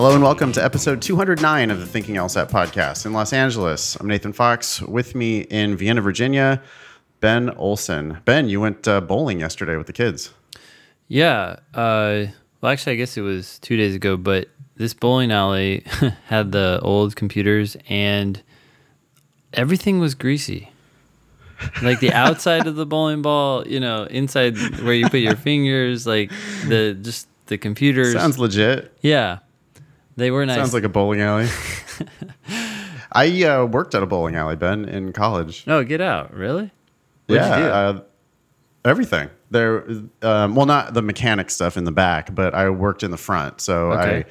Hello and welcome to episode 209 of the Thinking LSAT podcast in Los Angeles. I'm Nathan Fox. With me in Vienna, Virginia, Ben Olson. Ben, you went uh, bowling yesterday with the kids. Yeah. Uh, well, actually, I guess it was two days ago, but this bowling alley had the old computers and everything was greasy. Like the outside of the bowling ball, you know, inside where you put your fingers, like the just the computers. Sounds legit. yeah. They were nice. Sounds like a bowling alley. I uh, worked at a bowling alley, Ben, in college. oh, get out. Really? What'd yeah? Uh, everything. There, um, well, not the mechanic stuff in the back, but I worked in the front. So Okay. I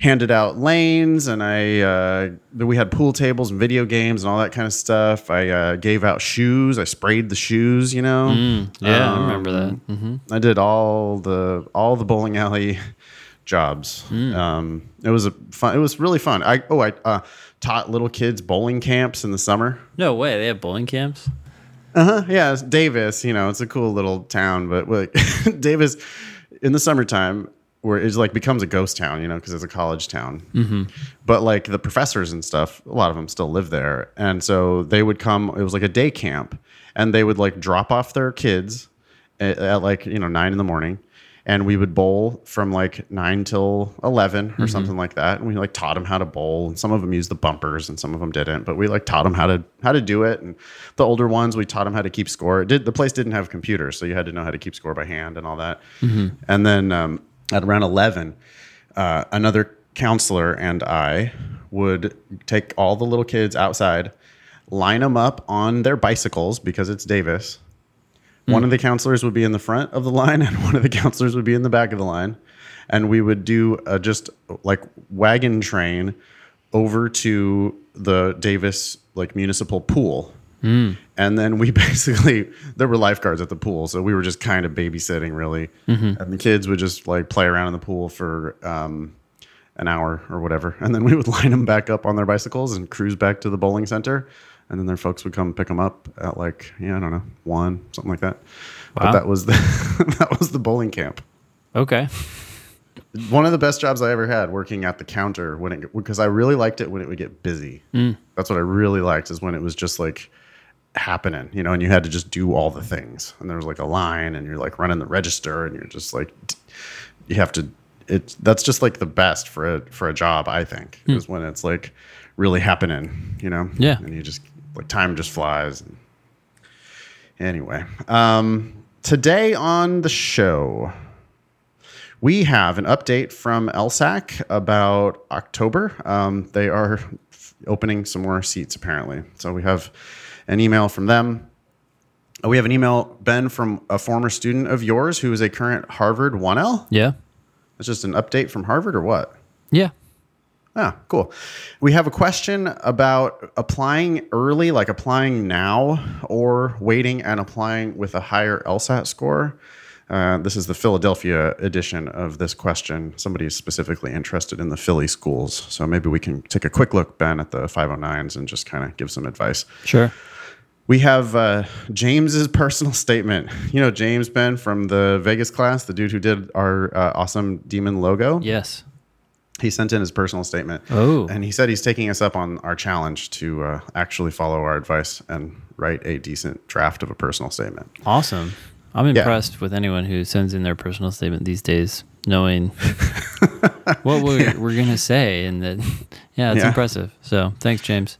handed out lanes, and I uh, we had pool tables and video games and all that kind of stuff. I uh, gave out shoes. I sprayed the shoes. You know. Mm, yeah, I Um, remember that. hmm I did all the all the bowling alley jobs. Hmm. Um, it was a fun. It was really fun. I oh I uh, taught little kids bowling camps in the summer. No way. They have bowling camps? Uh huh. Yeah, Davis. You know, it's a cool little town, but like Davis in the summertime, where it's like becomes a ghost town. You know, because it's a college town. Mm-hmm. But like the professors and stuff, a lot of them still live there, and so they would come. It was like a day camp, and they would like drop off their kids at, at like you know nine in the morning. And we would bowl from like nine till eleven or something like that. And we like taught them how to bowl. And some of them used the bumpers, and some of them didn't. But we like taught them how to how to do it. And the older ones, we taught them how to keep score. It did the place didn't have computers, so you had to know how to keep score by hand and all that. And then um, at around eleven, uh, another counselor and I would take all the little kids outside, line them up on their bicycles because it's Davis. One of the counselors would be in the front of the line, and one of the counselors would be in the back of the line, and we would do a just like wagon train over to the Davis like municipal pool. And then we basically there were lifeguards at the pool, so we were just kind of babysitting really, and the kids would just like play around in the pool for um, an hour or whatever, and then we would line them back up on their bicycles and cruise back to the bowling center, and then their folks would come pick them up at like yeah I don't know one something like that. But Wow. that was the that was the bowling camp. Okay. One of the best jobs I ever had working at the counter when it because I really liked it when it would get busy. Mm. That's what I really liked is when it was just like happening, you know, and you had to just do all the things. And there was like a line and you're like running the register and you're just like you have to it that's just like the best for a for a job, I think. Hmm. Is when it's like really happening, you know? Yeah. And you just like time just flies. Anyway, um today on the show we have an update from LSAC about October. Um, they are f- opening some more seats apparently. So we have an email from them. We have an email, Ben, from a former student of yours who is a current Harvard 1L. Yeah. It's just an update from Harvard or what? Yeah. Ah, cool. We have a question about applying early, like applying now, or waiting and applying with a higher LSAT score. Uh, this is the Philadelphia edition of this question. Somebody is specifically interested in the Philly schools. So maybe we can take a quick look, Ben, at the 509s and just kind of give some advice. Sure. We have uh, James's personal statement. You know, James, Ben, from the Vegas class, the dude who did our uh, awesome demon logo Yes. He sent in his personal statement. Oh. And he said he's taking us up on our challenge to uh, actually follow our advice and write a decent draft of a personal statement. Awesome. I'm impressed with anyone who sends in their personal statement these days, knowing what we're, we're going to say. And that, yeah, it's Yeah. impressive. So thanks, James.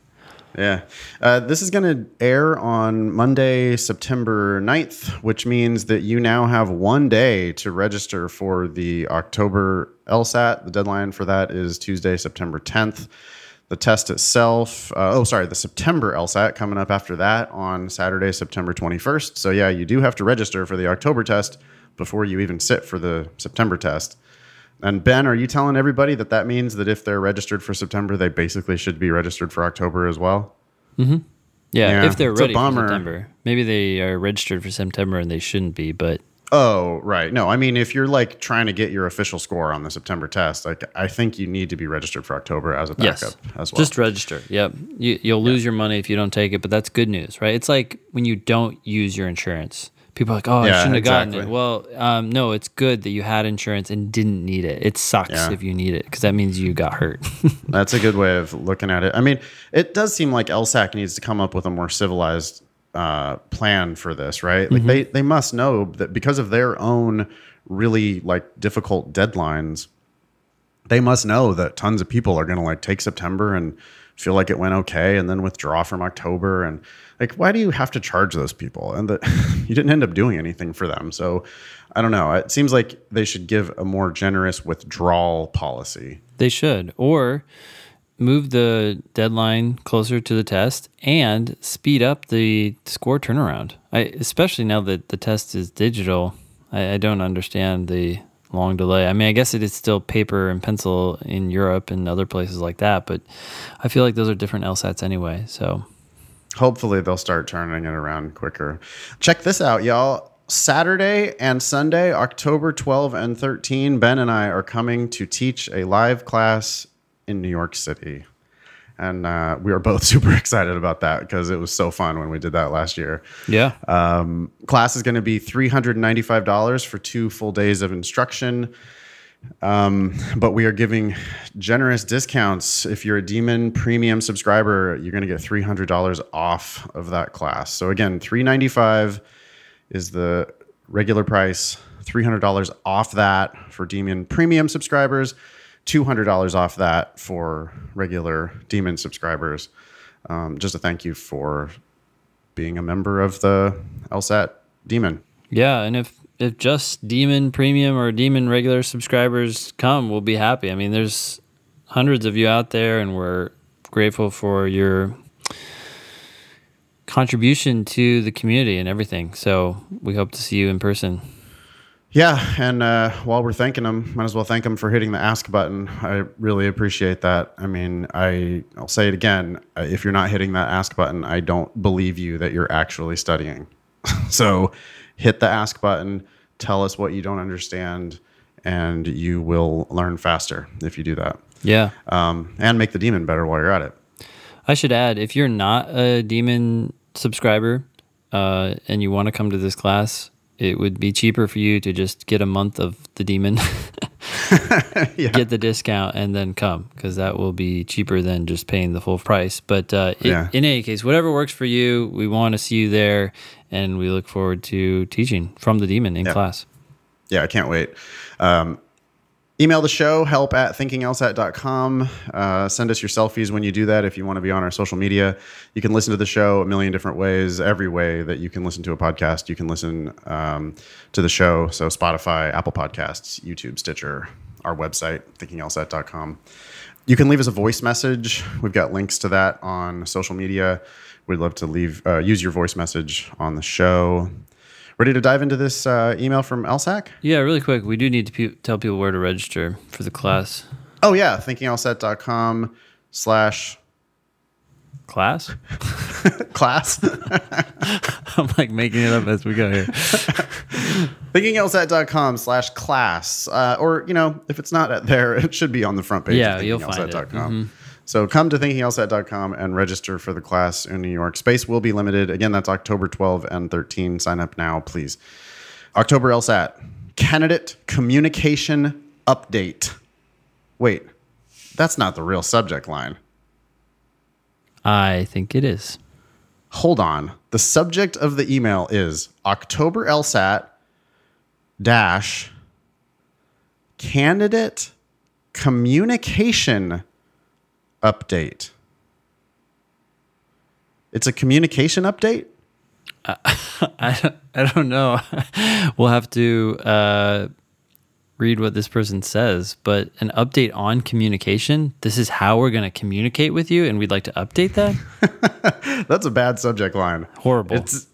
Yeah. Uh, this is going to air on Monday, September 9th, which means that you now have one day to register for the October LSAT. The deadline for that is Tuesday, September 10th. The test itself, uh, oh, sorry, the September LSAT coming up after that on Saturday, September 21st. So, yeah, you do have to register for the October test before you even sit for the September test. And Ben, are you telling everybody that that means that if they're registered for September, they basically should be registered for October as well? Yeah, Yeah, if they're it's ready for. September. Maybe they are registered for September and they shouldn't be, but Oh, right. No, I mean, if you're like trying to get your official score on the September test, like I think you need to be registered for October as a backup yes, as well. just register. Yep, you, you'll lose your money if you don't take it, but that's good news, right? It's like when you don't use your insurance. People are like, oh, I shouldn't have gotten it. Well, um, no, it's good that you had insurance and didn't need it. It sucks Yeah. if you need it because that means you got hurt. That's a good way of looking at it. I mean, it does seem like LSAC needs to come up with a more civilized uh, plan for this, right? Like they they must know that because of their own really like difficult deadlines, they must know that tons of people are going to like take September and feel like it went okay and then withdraw from October. And like why do you have to charge those people? And that you didn't end up doing anything for them. So I don't know. It seems like they should give a more generous withdrawal policy. They should. Or move the deadline closer to the test and speed up the score turnaround. I, especially now that the test is digital, I, I don't understand the long delay. I mean, I guess it is still paper and pencil in Europe and other places like that, but I feel like those are different LSATs anyway. So hopefully they'll start turning it around quicker. Check this out, y'all. Saturday and Sunday, October 12 and 13, Ben and I are coming to teach a live class in New York City. And uh, we are both super excited about that because it was so fun when we did that last year. yeah, Um, class is going to be $395 for two full days of instruction. Um, but we are giving generous discounts. If you're a Demon Premium subscriber, you're going to get $300 off of that class. So again, 395 is the regular price, $300 off that for Demon Premium subscribers, $200 off that for regular Demon subscribers. Um, just a thank you for being a member of the LSAT Demon. yeah, and if if just Demon Premium or Demon regular subscribers come, we'll be happy. I mean, there's hundreds of you out there, and we're grateful for your contribution to the community and everything. So we hope to see you in person. Yeah, and uh, while we're thanking them, might as well thank them for hitting the ask button. I really appreciate that. I mean, I I'll say it again. uh, If you're not hitting that ask button, I don't believe you that you're actually studying. so, hit the ask button. Tell us what you don't understand, and you will learn faster if you do that. Yeah. Um, and make the demon better while you're at it. I should add if you're not a Demon subscriber uh, and you want to come to this class, it would be cheaper for you to just get a month of the Demon, get the discount, and then come because that will be cheaper than just paying the full price. But uh, it- Yeah. in any case, whatever works for you, we want to see you there and we look forward to teaching from the Demon in class. yeah, I can't wait. Um, email the show, help at thinkinglsat.com. Uh, send us your selfies when you do that if you want to be on our social media. You can listen to the show a million different ways, every way that you can listen to a podcast. You can listen um, to the show. So, Spotify, Apple Podcasts, YouTube, Stitcher, our website, thinkinglsat.com. You can leave us a voice message. We've got links to that on social media. We'd love to leave uh, use your voice message on the show. Ready to dive into this uh, email from LSAC? Yeah, really quick, we do need to pe- tell people where to register for the class. Oh yeah, thinkinglsat.com slash Class? class. I'm like making it up as we go here. thinkinglsat.com slash class. Uh, or, you know, if it's not at there, it should be on the front page Yeah, of you'll find it. Mm-hmm. So come to thinkinglsat.com and register for the class in New York. Space will be limited. Again, that's October 12 and 13. Sign up now, please. October LSAT. Candidate communication update. Wait, that's not the real subject line. I think it is. hold on. The subject of the email is October LSAT dash candidate communication update. It's a communication update? I don't, I don't know. we'll have to uh, read what this person says, but an update on communication. This is how we're going to communicate with you, and we'd like to update that. That's a bad subject line. Horrible. It's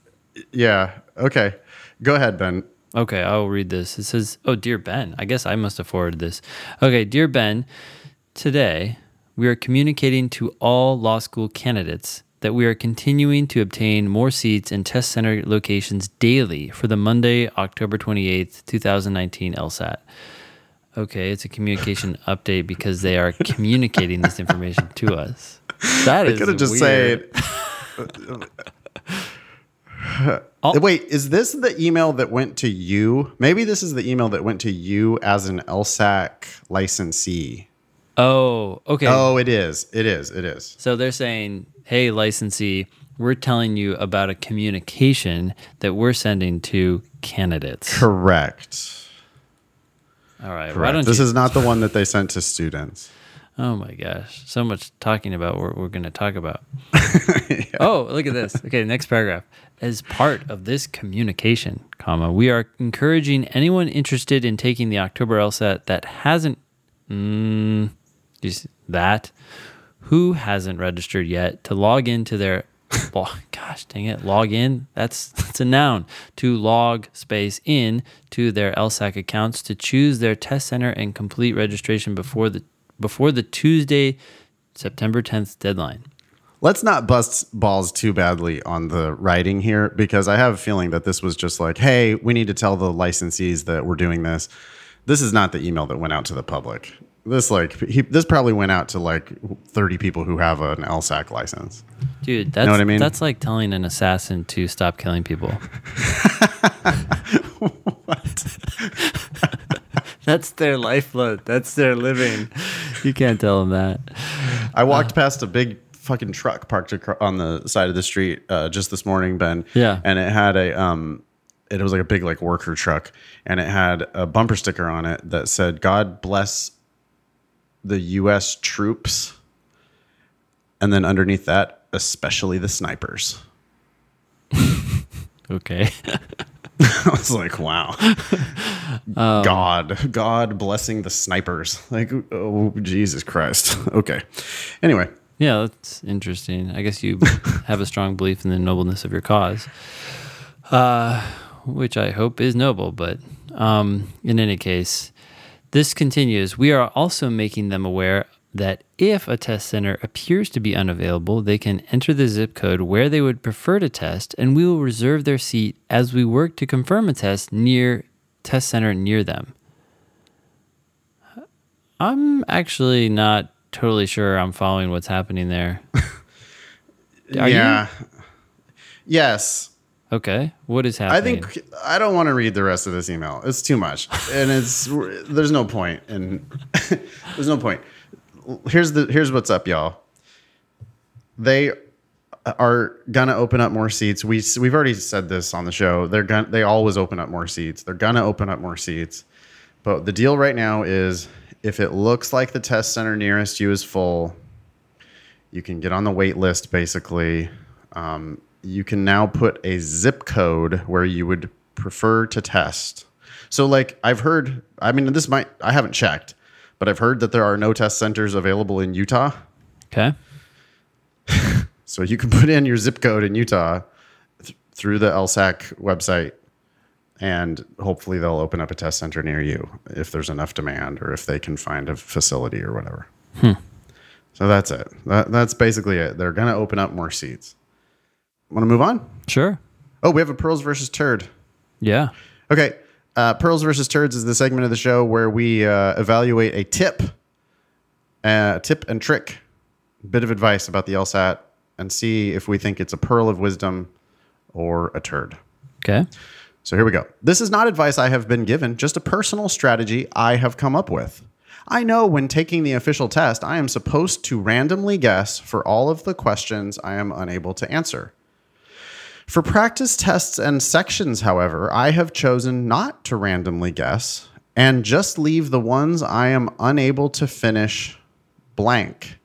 yeah. Okay. Go ahead, Ben. Okay, I'll read this. It says, Oh, dear Ben. I guess I must have forwarded this. Okay, dear Ben, today we are communicating to all law school candidates that we are continuing to obtain more seats in test center locations daily for the Monday, October 28th, 2019 LSAT. Okay, it's a communication update because they are communicating this information to us. That is Could have just weird. said uh, Wait, is this the email that went to you? Maybe this is the email that went to you as an LSAC licensee. Oh, okay. Oh, it is. It is. It is. So they're saying, hey, licensee, we're telling you about a communication that we're sending to candidates. Correct. All right. Why don't This you? is not the one that they sent to students. oh my gosh. So much talking about what we're going to talk about. Oh, look at this. Okay, next paragraph. As part of this communication, comma, we are encouraging anyone interested in taking the October LSAT that hasn't, mm, that, who hasn't registered yet, to log into their, lo- gosh dang it, log in. That's that's a noun. To log space in to their LSAC accounts to choose their test center and complete registration before the before the Tuesday, September 10th deadline. Let's not bust balls too badly on the writing here because I have a feeling that this was just like, hey, we need to tell the licensees that we're doing this. This is not the email that went out to the public. This like he, this probably went out to like 30 people who have an LSAC license. Dude, that's what I mean? that's like telling an assassin to stop killing people. What? that's their lifeblood. That's their living. You can't tell them that. I walked past a big fucking truck parked on the side of the street uh, just this morning, Ben. Yeah. and it had a um, it was like a big like worker truck, and it had a bumper sticker on it that said "God bless the U.S. troops," and then underneath that, especially the snipers. Okay. I was like, wow. God, God blessing the snipers. Like, oh, Jesus Christ. Okay. Anyway, yeah, that's interesting. I guess you have a strong belief in the nobleness of your cause, uh, which I hope is noble. But um, in any case, this continues. We are also making them aware that if a test center appears to be unavailable, they can enter the zip code where they would prefer to test, and we will reserve their seat as we work to confirm a test near test center near them. I'm actually not totally sure I'm following what's happening there. Are you? yeah. Yes. Okay, what is happening? I think I don't want to read the rest of this email. It's too much, and it's there's no point, and there's no point. Here's the here's what's up, y'all. They are gonna open up more seats. We we've already said this on the show. They're gonna they always open up more seats. They're gonna open up more seats, but the deal right now is if it looks like the test center nearest you is full, you can get on the wait list basically. Um, you can now put a zip code where you would prefer to test. So, like, I've heard, I mean, this might, I haven't checked, but I've heard that there are no test centers available in Utah. okay. So, you can put in your zip code in Utah th- through the LSAC website, and hopefully they'll open up a test center near you if there's enough demand or if they can find a facility or whatever. Hmm. So, that's it. That, that's basically it. They're going to open up more seats. Want to move on? Sure. Oh, we have a pearls versus turd. Yeah. Okay, uh, pearls versus turds is the segment of the show where we uh, evaluate a tip, a tip and trick, bit of advice about the LSAT, and see if we think it's a pearl of wisdom or a turd. Okay. So here we go. This is not advice I have been given, just a personal strategy I have come up with. I know when taking the official test, I am supposed to randomly guess for all of the questions I am unable to answer. For practice tests and sections, however, I have chosen not to randomly guess and just leave the ones I am unable to finish blank.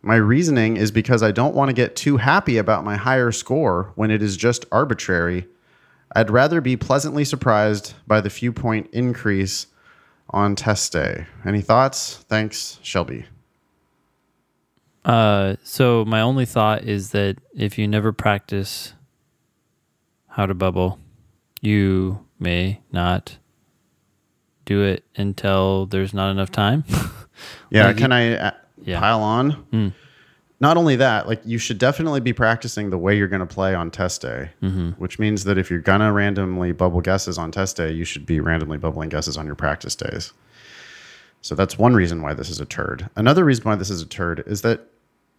My reasoning is because I don't want to get too happy about my higher score when it is just arbitrary. I'd rather be pleasantly surprised by the few point increase on test day. Any thoughts? Thanks, Shelby. Uh, so my only thought is that if you never practice how to bubble, you may not do it until there's not enough time. Yeah, Like can I uh, Yeah. pile on? Not only that, like you should definitely be practicing the way you're going to play on test day, which means that if you're going to randomly bubble guesses on test day, you should be randomly bubbling guesses on your practice days. So that's one reason why this is a turd. Another reason why this is a turd is that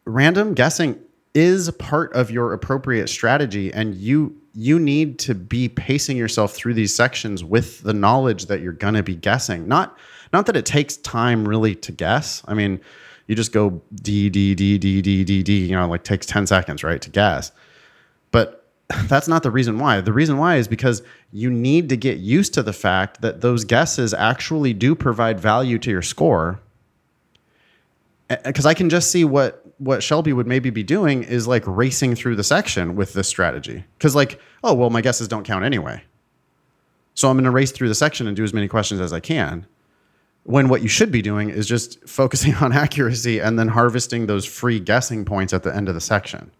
random guessing is part of your appropriate strategy and you you need to be pacing yourself through these sections with the knowledge that you're going to be guessing. Not not that it takes time really to guess. I mean you just go d d d d d d d you know like takes 10 seconds right to guess. But that's not the reason why. The reason why is because you need to get used to the fact that those guesses actually do provide value to your score because I can just see what what Shelby would maybe be doing is like racing through the section with this strategy. Because like, oh well, my guesses don't count anyway, so I'm going to race through the section and do as many questions as I can. When what you should be doing is just focusing on accuracy and then harvesting those free guessing points at the end of the section.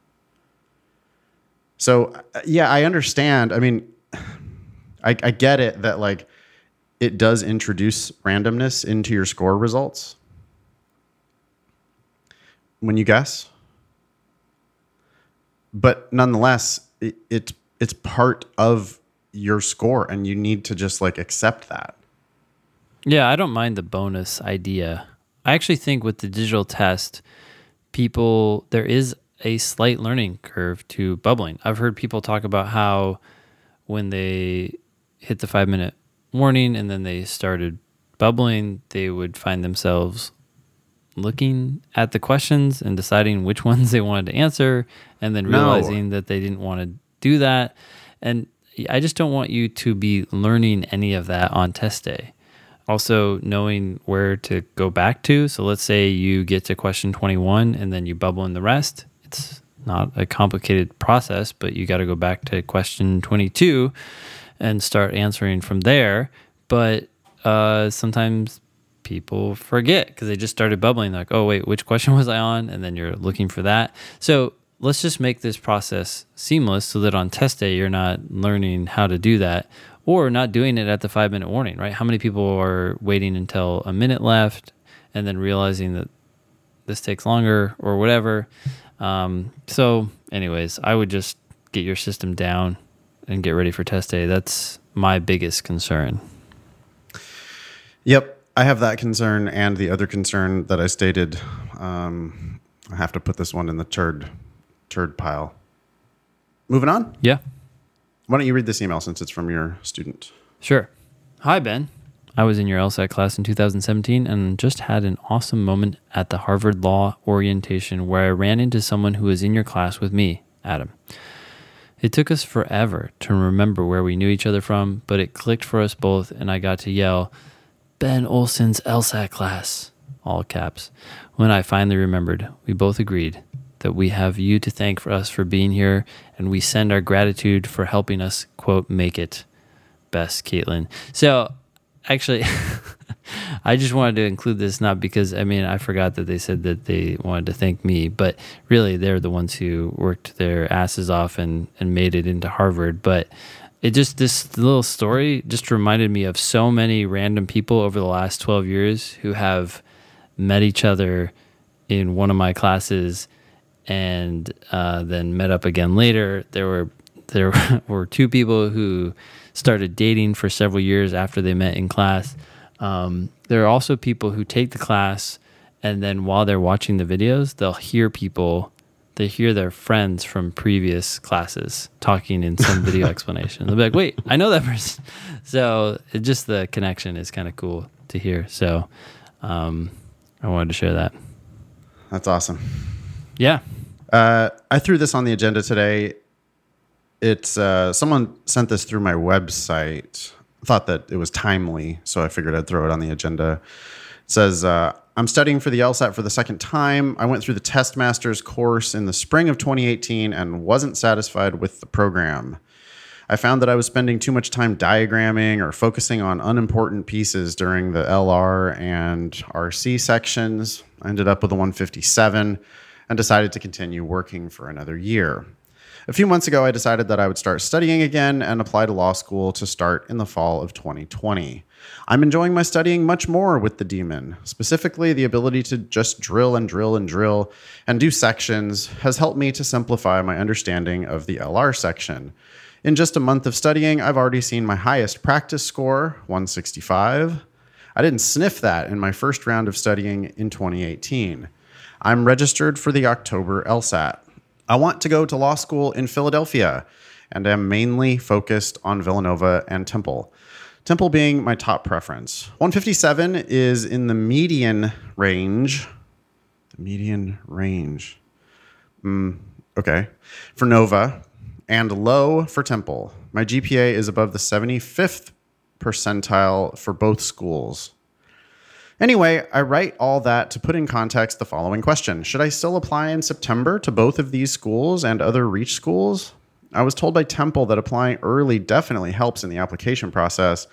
So uh, yeah, I understand. I mean, I, I get it that like it does introduce randomness into your score results when you guess. But nonetheless, it, it it's part of your score and you need to just like accept that. Yeah, I don't mind the bonus idea. I actually think with the digital test, people there is a slight learning curve to bubbling. I've heard people talk about how when they hit the 5 minute warning and then they started bubbling, they would find themselves looking at the questions and deciding which ones they wanted to answer and then realizing no. that they didn't want to do that. And I just don't want you to be learning any of that on test day. Also, knowing where to go back to. So, let's say you get to question 21 and then you bubble in the rest. It's not a complicated process, but you got to go back to question 22 and start answering from there. But uh, sometimes people forget because they just started bubbling They're like oh wait which question was i on? And then you're looking for that. So let's just make this process seamless so that on test day you're not learning how to do that or not doing it at the five minute warning right? How many people are waiting until a minute left and then realizing that this takes longer or whatever? Um, so anyways i would just get your system down and get ready for test day. That's my biggest concern. Yep I have that concern and the other concern that I stated. Um, I have to put this one in the turd turd pile. Moving on. Yeah. Why don't you read this email since it's from your student? Sure. Hi Ben. I was in your LSAT class in 2017 and just had an awesome moment at the Harvard Law orientation where I ran into someone who was in your class with me, Adam. It took us forever to remember where we knew each other from, but it clicked for us both, and I got to yell, Ben Olson's LSAT class, all caps. When I finally remembered, we both agreed that we have you to thank for us for being here, and we send our gratitude for helping us, quote, make it. Best, Caitlin. So, actually, I just wanted to include this not because, I mean, I forgot that they said that they wanted to thank me, but really they're the ones who worked their asses off and, and made it into Harvard. But it just this little story just reminded me of so many random people over the last 12 years who have met each other in one of my classes and uh, then met up again later. There were there were two people who started dating for several years after they met in class. Um, there are also people who take the class and then while they're watching the videos they'll hear people they hear their friends from previous classes talking in some video explanation. They'll be like, "Wait, I know that person." So it just the connection is kind of cool to hear. So um, I wanted to share that. That's awesome. Yeah. Uh, I threw this on the agenda today. It's uh, someone sent this through my website. Thought that it was timely, so I figured I'd throw it on the agenda. It says, uh, I'm studying for the LSAT for the second time. I went through the Test Masters course in the spring of 2018 and wasn't satisfied with the program. I found that I was spending too much time diagramming or focusing on unimportant pieces during the LR and RC sections. I ended up with a 157 and decided to continue working for another year. A few months ago, I decided that I would start studying again and apply to law school to start in the fall of 2020. I'm enjoying my studying much more with the demon. Specifically, the ability to just drill and drill and drill and do sections has helped me to simplify my understanding of the LR section. In just a month of studying, I've already seen my highest practice score, 165. I didn't sniff that in my first round of studying in 2018. I'm registered for the October LSAT. I want to go to law school in Philadelphia and am mainly focused on Villanova and Temple. Temple being my top preference. 157 is in the median range. The median range. Mm, okay. For Nova and low for Temple. My GPA is above the 75th percentile for both schools. Anyway, I write all that to put in context the following question Should I still apply in September to both of these schools and other Reach schools? I was told by Temple that applying early definitely helps in the application process.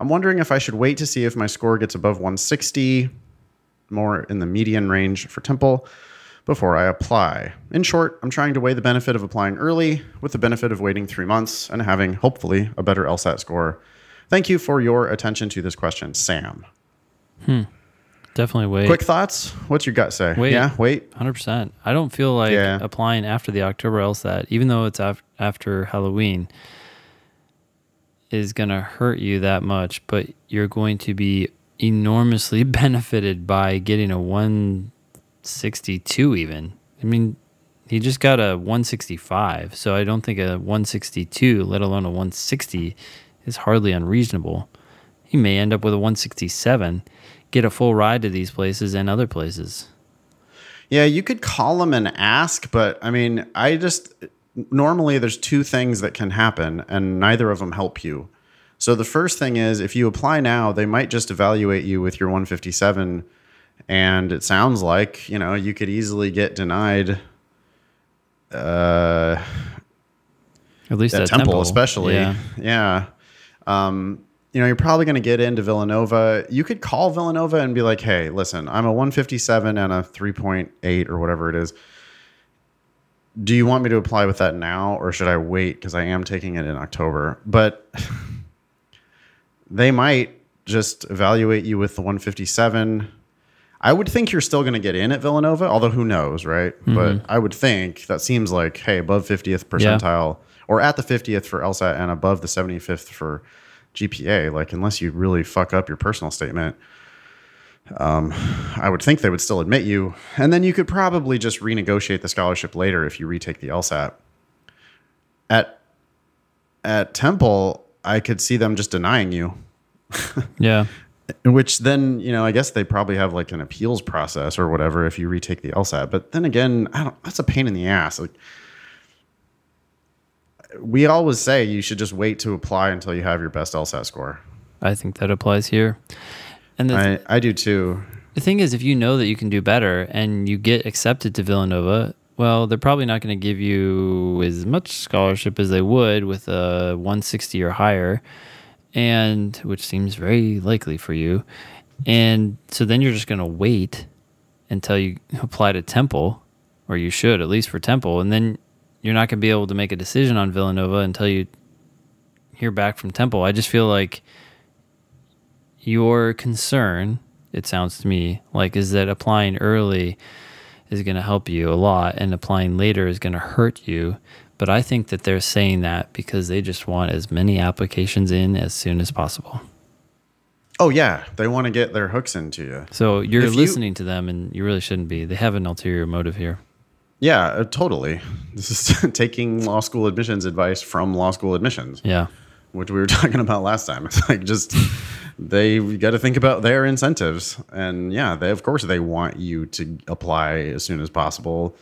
I'm wondering if I should wait to see if my score gets above 160, more in the median range for Temple, before I apply. In short, I'm trying to weigh the benefit of applying early with the benefit of waiting three months and having, hopefully, a better LSAT score. Thank you for your attention to this question, Sam. Hmm. Definitely wait. Quick thoughts? What's your gut say? Wait. Yeah, wait. Hundred percent. I don't feel like Yeah. applying after the October LSAT, even though it's af- after Halloween, is gonna hurt you that much. But you're going to be enormously benefited by getting a 162. Even I mean, he just got a 165, so I don't think a 162, let alone a 160, is hardly unreasonable. He may end up with a 167, get a full ride to these places and other places. Yeah, you could call them and ask, but I mean, I just normally there's two things that can happen, and neither of them help you. So the first thing is if you apply now, they might just evaluate you with your 157, and it sounds like you know you could easily get denied. Uh, At least at Temple, Temple, especially. Yeah. Yeah. Um, you know, you're probably going to get into Villanova. You could call Villanova and be like, hey, listen, I'm a 157 and a 3.8 or whatever it is. Do you want me to apply with that now or should I wait? Because I am taking it in October. But they might just evaluate you with the 157. I would think you're still going to get in at Villanova, although who knows, right? Mm-hmm. But I would think that seems like, hey, above 50th percentile or at the 50th for LSAT and above the 75th for GPA. Like, unless you really fuck up your personal statement, um, I would think they would still admit you. And then you could probably just renegotiate the scholarship later if you retake the LSAT. At at Temple, I could see them just denying you. Yeah. Which then, you know, I guess they probably have like an appeals process or whatever if you retake the LSAT. But then again, I don't, that's a pain in the ass. Like, we always say you should just wait to apply until you have your best LSAT score. I think that applies here. And the, I, I do too. the thing is, if you know that you can do better and you get accepted to Villanova, well, they're probably not going to give you as much scholarship as they would with a 160 or higher, and which seems very likely for you. And so then you're just going to wait until you apply to Temple, or you should at least for Temple, and then you're not going to be able to make a decision on Villanova until you hear back from Temple. I just feel like your concern, it sounds to me, like is that applying early is going to help you a lot and applying later is going to hurt you. But I think that they're saying that because they just want as many applications in as soon as possible. Oh, yeah. They want to get their hooks into you. So you're If you- listening to them and you really shouldn't be. They have an ulterior motive here. Yeah, uh, totally. This is taking law school admissions advice from law school admissions. Yeah. which we were talking about last time. It's like just they got to think about their incentives, and yeah, they of course they want you to apply as soon as possible.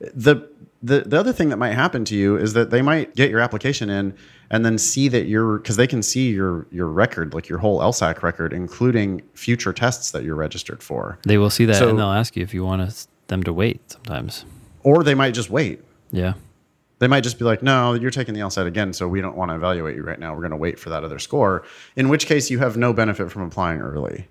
the the The other thing that might happen to you is that they might get your application in and then see that you're because they can see your your record, like your whole LSAC record, including future tests that you're registered for, They will see that So- and they'll ask you if you want us, them to wait sometimes. Or they might just wait. Yeah. They might just be like, no, you're taking the LSAT again, so we don't want to evaluate you right now. We're going to wait for that other score, in which case you have no benefit from applying early.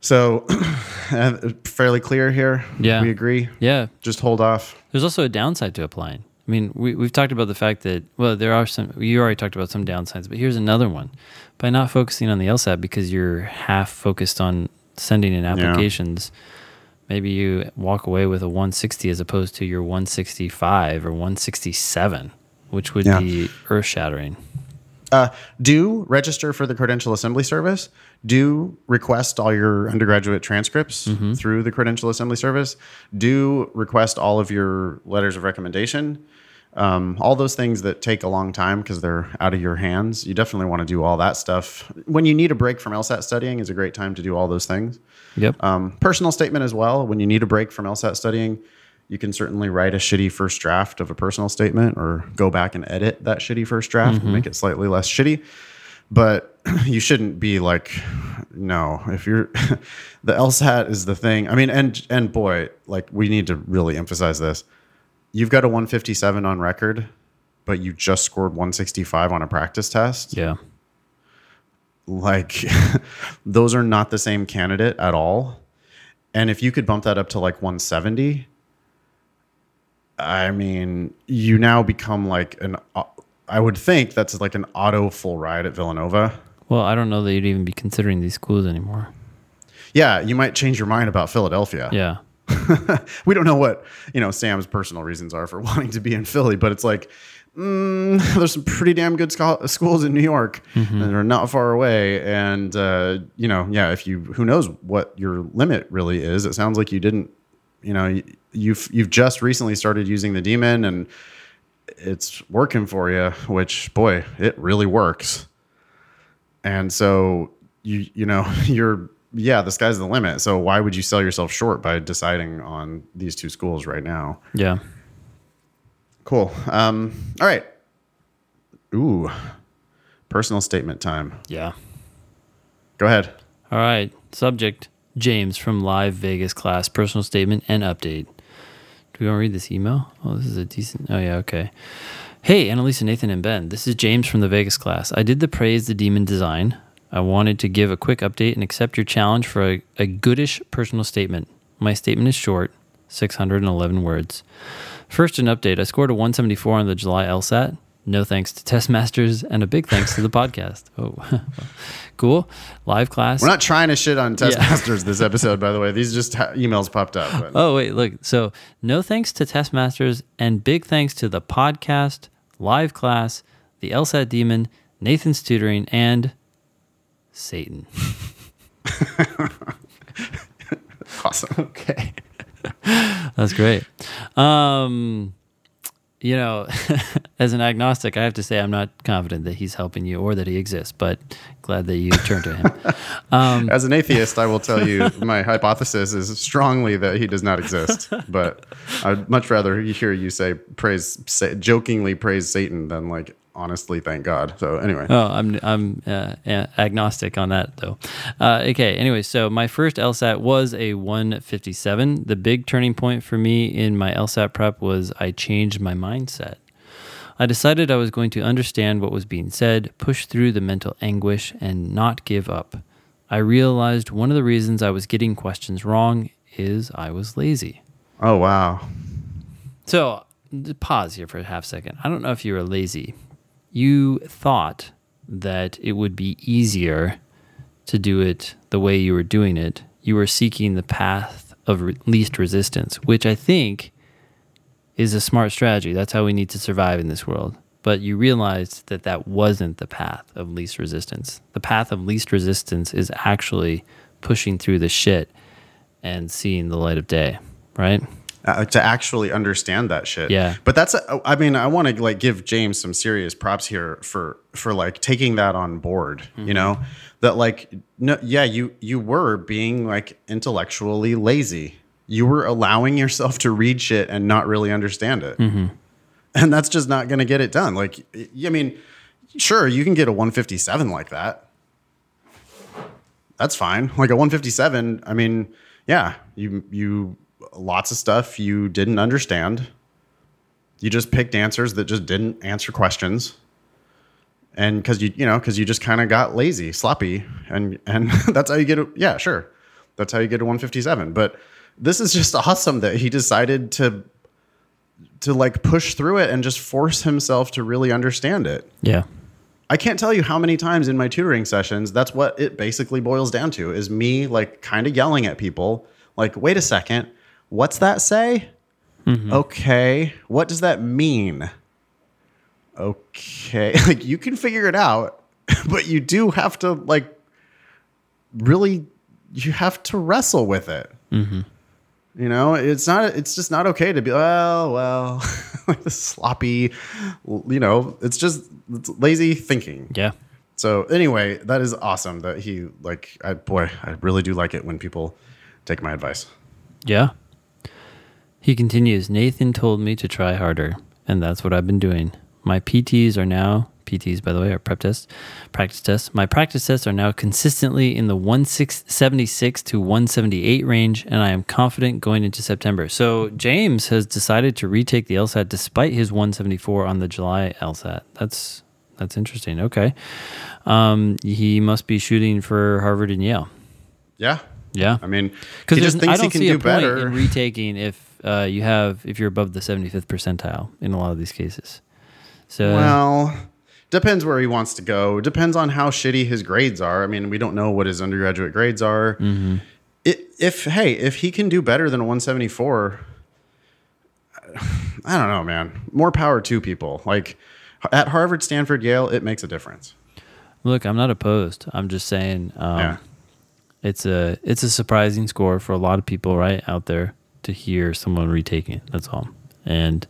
So, uh, fairly clear here. Yeah. We agree. Yeah. Just hold off. There's also a downside to applying. I mean, we, we've talked about the fact that, well, there are some, you already talked about some downsides, but here's another one. By not focusing on the LSAT because you're half focused on sending in applications, maybe you walk away with a 160 as opposed to your 165 or 167, which would Yeah. be earth shattering. Uh, do register for the Credential Assembly Service. Do request all your undergraduate transcripts through the Credential Assembly Service. Do request all of your letters of recommendation. Um, all those things that take a long time because they're out of your hands. You definitely want to do all that stuff. When you need a break from LSAT studying, is a great time to do all those things. Yep. Um, personal statement as well. When you need a break from LSAT studying, you can certainly write a shitty first draft of a personal statement or go back and edit that shitty first draft and make it slightly less shitty. But you shouldn't be like, no, if you're the LSAT is the thing. I mean, and and boy, like we need to really emphasize this. You've got a 157 on record, but you just scored 165 on a practice test yeah. Like those are not the same candidate at all and if you could bump that up to like 170 i mean you now become like an uh, i would think that's like an auto full ride at villanova Well, I don't know that you'd even be considering these schools anymore. yeah you might change your mind about philadelphia Yeah. we don't know what you know sam's personal reasons are for wanting to be in philly but it's like mm, there's some pretty damn good scho- schools in new york and they're not far away. And uh, you know yeah if you who knows what your limit really is. It sounds like you didn't you know you- you've you've just recently started using the demon and it's working for you which boy it really works. And so you you know you're yeah the sky's the limit. So why would you sell yourself short by deciding on these two schools right now? Yeah. Cool um all right ooh personal statement time Yeah. go ahead All right. Subject James from Live Vegas class. Personal statement and update. Do we want to read this email? Oh, this is a decent. Oh, yeah. Okay. Hey, Annalisa, Nathan, and Ben. This is James from the Vegas class. I did the Praise the Demon design. I wanted to give a quick update and accept your challenge for a, a goodish personal statement. My statement is short 611 words. First, an update. I scored a 174 on the July LSAT. No thanks to Testmasters and a big thanks to the podcast. Oh, cool. Live class. we're not trying to shit on Testmasters Yeah. this episode by the way these just ha- emails popped up but Oh, wait, look. So, no thanks to Testmasters and big thanks to the podcast, live class, the LSAT demon, Nathan's tutoring, and Satan. awesome Okay. That's great. Um, you know, as an agnostic, I have to say I'm not confident that he's helping you or that he exists, but glad that you turned to him. Um, As an atheist, I will tell you my hypothesis is strongly that he does not exist. But I'd much rather hear you say praise, say, jokingly praise Satan than like honestly thank God. So anyway, Oh, I'm I'm uh, agnostic on that though. Uh, okay. Anyway, so my first LSAT was a 157. The big turning point for me in my LSAT prep was I changed my mindset. I decided I was going to understand what was being said, push through the mental anguish, and not give up. I realized one of the reasons I was getting questions wrong is I was lazy. oh wow, So, pause here for a half second. I don't know if you were lazy. You thought that it would be easier to do it the way you were doing it. You were seeking the path of re- least resistance, which I think is a smart strategy. That's how we need to survive in this world. But you realized that that wasn't the path of least resistance. The path of least resistance is actually pushing through the shit and seeing the light of day, right? Uh, to actually understand that shit. Yeah. But that's, a, I mean, I want to like give James some serious props here for for like taking that on board. Mm-hmm. You know, that like, no, yeah, you you were being like intellectually lazy. You were allowing yourself to read shit and not really understand it, Mm-hmm. and that's just not going to get it done. Like, I mean, sure, you can get a 157 like that. That's fine. Like a 157. I mean, yeah, you you lots of stuff you didn't understand. You just picked answers that just didn't answer questions. And cuz you you know, cuz you just kind of got lazy, sloppy and and that's how you get a yeah, sure. That's how you get a 157. But this is just awesome that he decided to to like push through it and just force himself to really understand it. Yeah. I can't tell you how many times in my tutoring sessions that's what it basically boils down to is me like kind of yelling at people like wait a second what's that say mm-hmm. okay what does that mean okay, like you can figure it out, but you do have to like really you have to wrestle with it. Mm-hmm. You know, it's not. It's just not okay to be. Well, well, like this sloppy. You know, it's just it's lazy thinking. Yeah. So anyway, that is awesome that he like. I, boy, I really do like it when people take my advice. Yeah. He continues Nathan told me to try harder, and that's what I've been doing. My PTs are now, PTs, by the way, are prep tests, practice tests. My practice tests are now consistently in the 176 to 178 range, and I am confident going into September. So James has decided to retake the LSAT despite his 174 on the July LSAT. That's that's interesting. Okay. Um, he must be shooting for Harvard and Yale. Yeah, Yeah. I mean, Because he just I don't he can see do a point in retaking if uh, you have if you're above the 75th percentile in a lot of these cases. So Well, depends where he wants to go. Depends on how shitty his grades are. I mean, we don't know what his undergraduate grades are. Mm-hmm. I if hey, if he can do better than a 174, I don't know, man. More power to people. Like at Harvard, Stanford, Yale, it makes a difference. look, I'm not opposed. I'm just saying um, Yeah. it's a it's a surprising score for a lot of people right out there to hear someone retaking. it. That's all, and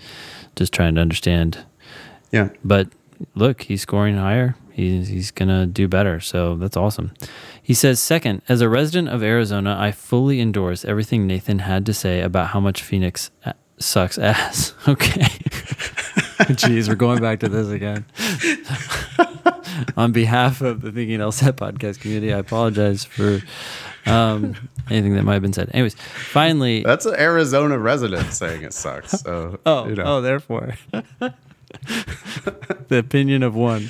just trying to understand. Yeah. But look, he's scoring higher. He's he's gonna do better. So that's awesome. He says, second, as a resident of Arizona, I fully endorse everything Nathan had to say about how much Phoenix a- sucks ass. Okay. Jeez, we're going back to this again. On behalf of the Thinking LSAT podcast community, I apologize for um, anything that might have been said. Anyways, finally, That's an Arizona resident saying it sucks. So, Oh, you know. oh, therefore. the opinion of one.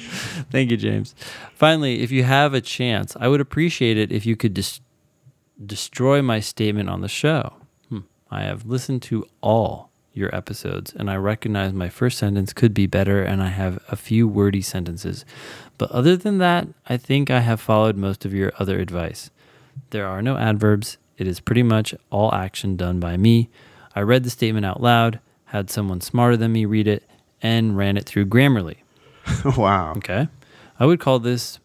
Thank you, James. Finally, if you have a chance, I would appreciate it if you could dis- destroy my statement on the show. Hmm. I have listened to all your episodes, and I recognize my first sentence could be better, and I have a few wordy sentences. But other than that, I think I have followed most of your other advice. There are no adverbs. It is pretty much all action done by me. I read the statement out loud, had someone smarter than me read it, and ran it through Grammarly. wow. Okay. I would call this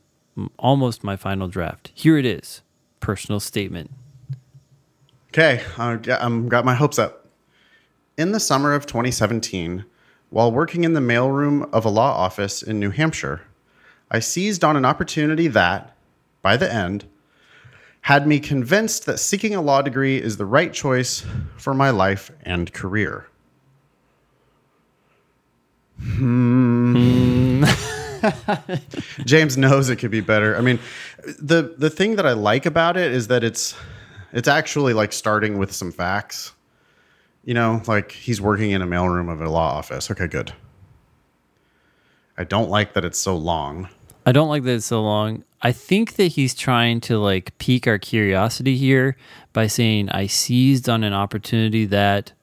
almost my final draft. Here it is personal statement. Okay, I'm um, got my hopes up. In the summer of 2017, while working in the mailroom of a law office in New Hampshire, I seized on an opportunity that, by the end, had me convinced that seeking a law degree is the right choice for my life and career. Hmm. James knows it could be better. I mean, the the thing that I like about it is that it's it's actually like starting with some facts. You know, like he's working in a mailroom of a law office. Okay, good. I don't like that it's so long. I don't like that it's so long. I think that he's trying to like pique our curiosity here by saying I seized on an opportunity that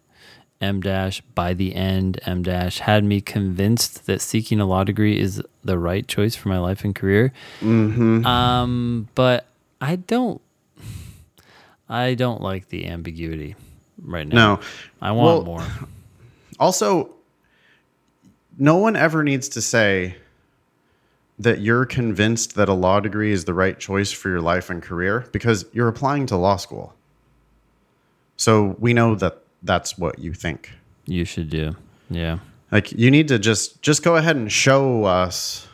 em dash by the end em dash had me convinced that seeking a law degree is the right choice for my life and career. Mm-hmm. Um, but I don't. I don't like the ambiguity right now. No. I want Well, more. Also, no one ever needs to say that you're convinced that a law degree is the right choice for your life and career because you're applying to law school. So we know that that's what you think. You should do. Yeah. Like you need to just just go ahead and show us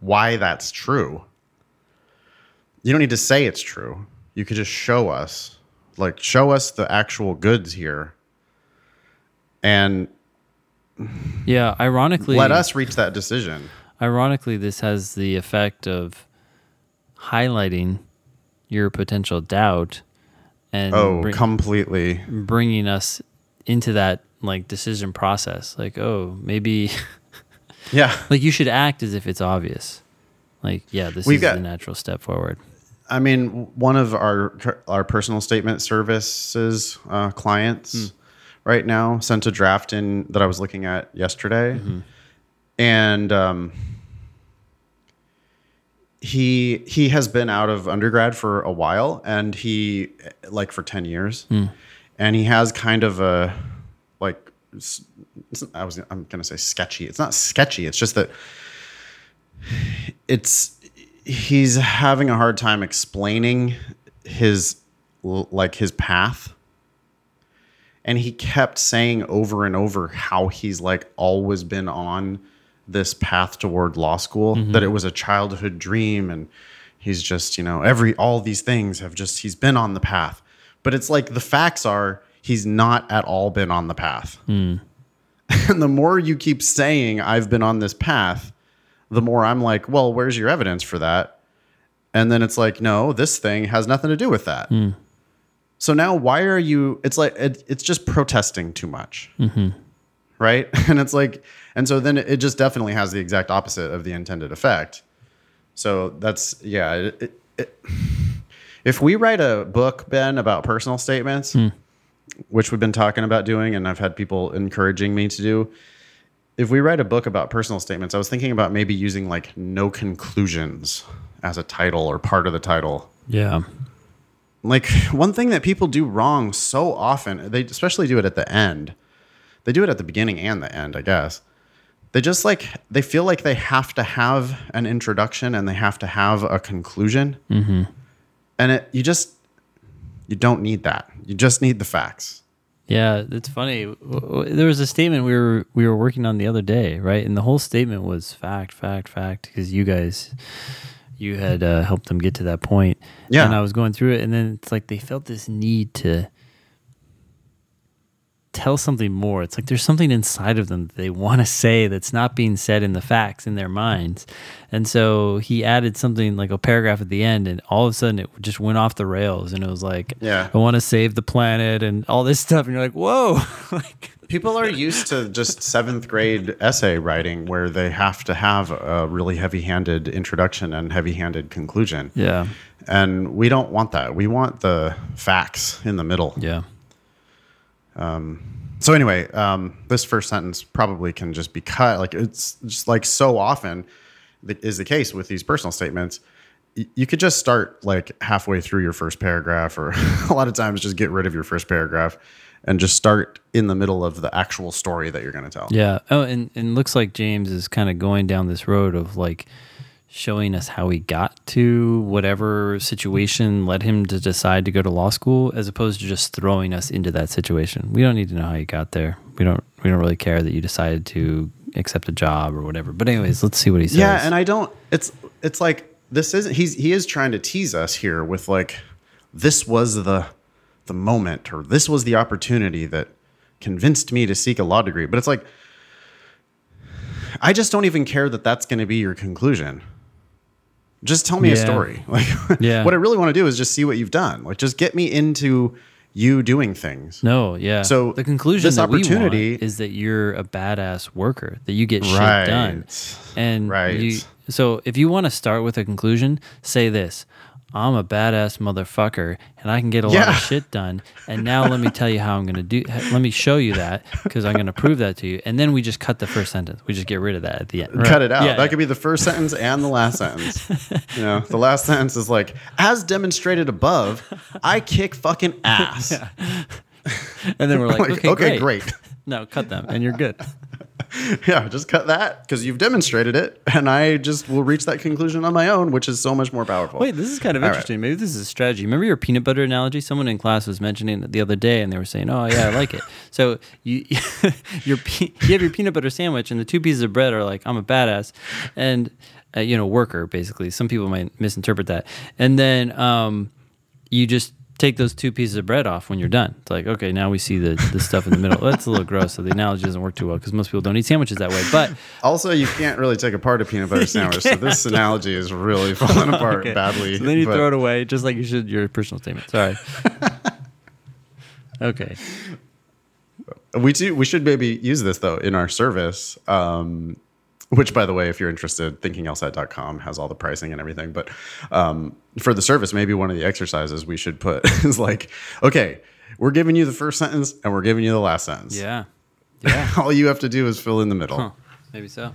why that's true. You don't need to say it's true. You could just show us. Like show us the actual goods here. And Yeah. Ironically, let us reach that decision. Ironically, this has the effect of highlighting your potential doubt and Oh, bring- completely. bringing us into that like decision process. Like, oh, maybe Yeah. like you should act as if it's obvious. Like, yeah, this We've is got- the natural step forward. I mean, one of our our personal statement services uh, clients right now sent a draft in that I was looking at yesterday, and um, he he has been out of undergrad for a while, and he like for ten years, and he has kind of a like I was I'm gonna say sketchy. It's not sketchy. It's just that it's he's having a hard time explaining his like his path and he kept saying over and over how he's like always been on this path toward law school mm-hmm. that it was a childhood dream and he's just you know every all these things have just he's been on the path. But it's like the facts are he's not at all been on the path. Hmm. And the more you keep saying i've been on this path the more i'm like well where's your evidence for that? And then it's like no this thing has nothing to do with that. Hmm. So now why are you it's like it, it's just protesting too much. Mm-hmm. Right? And it's like and so then it just definitely has the exact opposite of the intended effect. So that's yeah it, it, it, if we write a book ben about personal statements hmm. which we've been talking about doing and i've had people encouraging me to do if we write a book about personal statements i was thinking about maybe using like no conclusions as a title or part of the title. Yeah. like one thing that people do wrong so often they especially do it at the end. They do it at the beginning and the end i guess they just like they feel like they have to have an introduction and they have to have a conclusion mm-hmm. and it you just you don't need that you just need the facts Yeah, it's funny. There was a statement we were we were working on the other day, right? And the whole statement was fact, fact, fact, because you guys, you had uh, helped them get to that point. Yeah. And I was going through it, and then it's like they felt this need to tell something more. It's like there's something inside of them that they want to say that's not being said in the facts in their minds. And so he added something like a paragraph at the end, and all of a sudden it just went off the rails, and it was like, Yeah. I want to save the planet and all this stuff, and you're like, whoa, like. people are used to just seventh grade essay writing where they have to have a really heavy-handed introduction and heavy-handed conclusion Yeah. and we don't want that we want the facts in the middle Yeah. So anyway, um, this first sentence probably can just be cut. Like it's just like so often is the case with these personal statements. You could just start like halfway through your first paragraph, or a lot of times just get rid of your first paragraph and just start in the middle of the actual story that you're going to tell. Yeah. Oh, and, and looks like James is kind of going down this road of like showing us how he got to whatever situation led him to decide to go to law school, as opposed to just throwing us into that situation. We don't need to know how you got there. We don't. We don't really care that you decided to accept a job or whatever. But anyways, let's see what he says. Yeah, and I don't. It's it's like this isn't. He's he is trying to tease us here with like this was the the moment or this was the opportunity that convinced me to seek a law degree. But it's like I just don't even care that that's going to be your conclusion. Just tell me a story. Like Yeah. what I really want to do is just see what you've done. Like just get me into you doing things. No, yeah. So, the conclusion this that opportunity- we want is that you're a badass worker, that you get shit Right. done, and Right. You, so if you want to start with a conclusion, say this: I'm a badass motherfucker, and I can get a lot of shit done. And now let me tell you how I'm going to do. Let me show you that because I'm going to prove that to you. And then we just cut the first sentence. We just get rid of that at the end. cut it out. Yeah, that yeah. could be the first sentence and the last sentence. You know, the last sentence is like, as demonstrated above, I kick fucking ass. and then we're like, Like, okay, okay, great. great. No, cut them, and you're good. Yeah, just cut that because you've demonstrated it, and I just will reach that conclusion on my own, which is so much more powerful. Wait, this is kind of All right. interesting. Maybe this is a strategy. Remember your peanut butter analogy? Someone in class was mentioning it the other day, and they were saying, "Oh yeah, I like it." So you your pe- you have your peanut butter sandwich, and the two pieces of bread are like, "I'm a badass," and uh, you know, worker basically. Some people might misinterpret that, and then um, you just take those two pieces of bread off when you're done. It's like, okay, now we see the, the stuff in the middle. That's a little gross. So the analogy doesn't work too well because most people don't eat sandwiches that way. But Also, you can't really take apart a peanut butter sandwich, so this analogy is really falling apart Okay. badly. So then you but- throw it away, just like you should your personal statement. Sorry. okay. We do. We should maybe use this though in our service. Um, which, by the way, if you're interested, thinkinglsat.com has all the pricing and everything. But um, for the service, maybe one of the exercises we should put is like, okay, we're giving you the first sentence and we're giving you the last sentence. Yeah. Yeah. all you have to do is fill in the middle. Huh. Maybe so.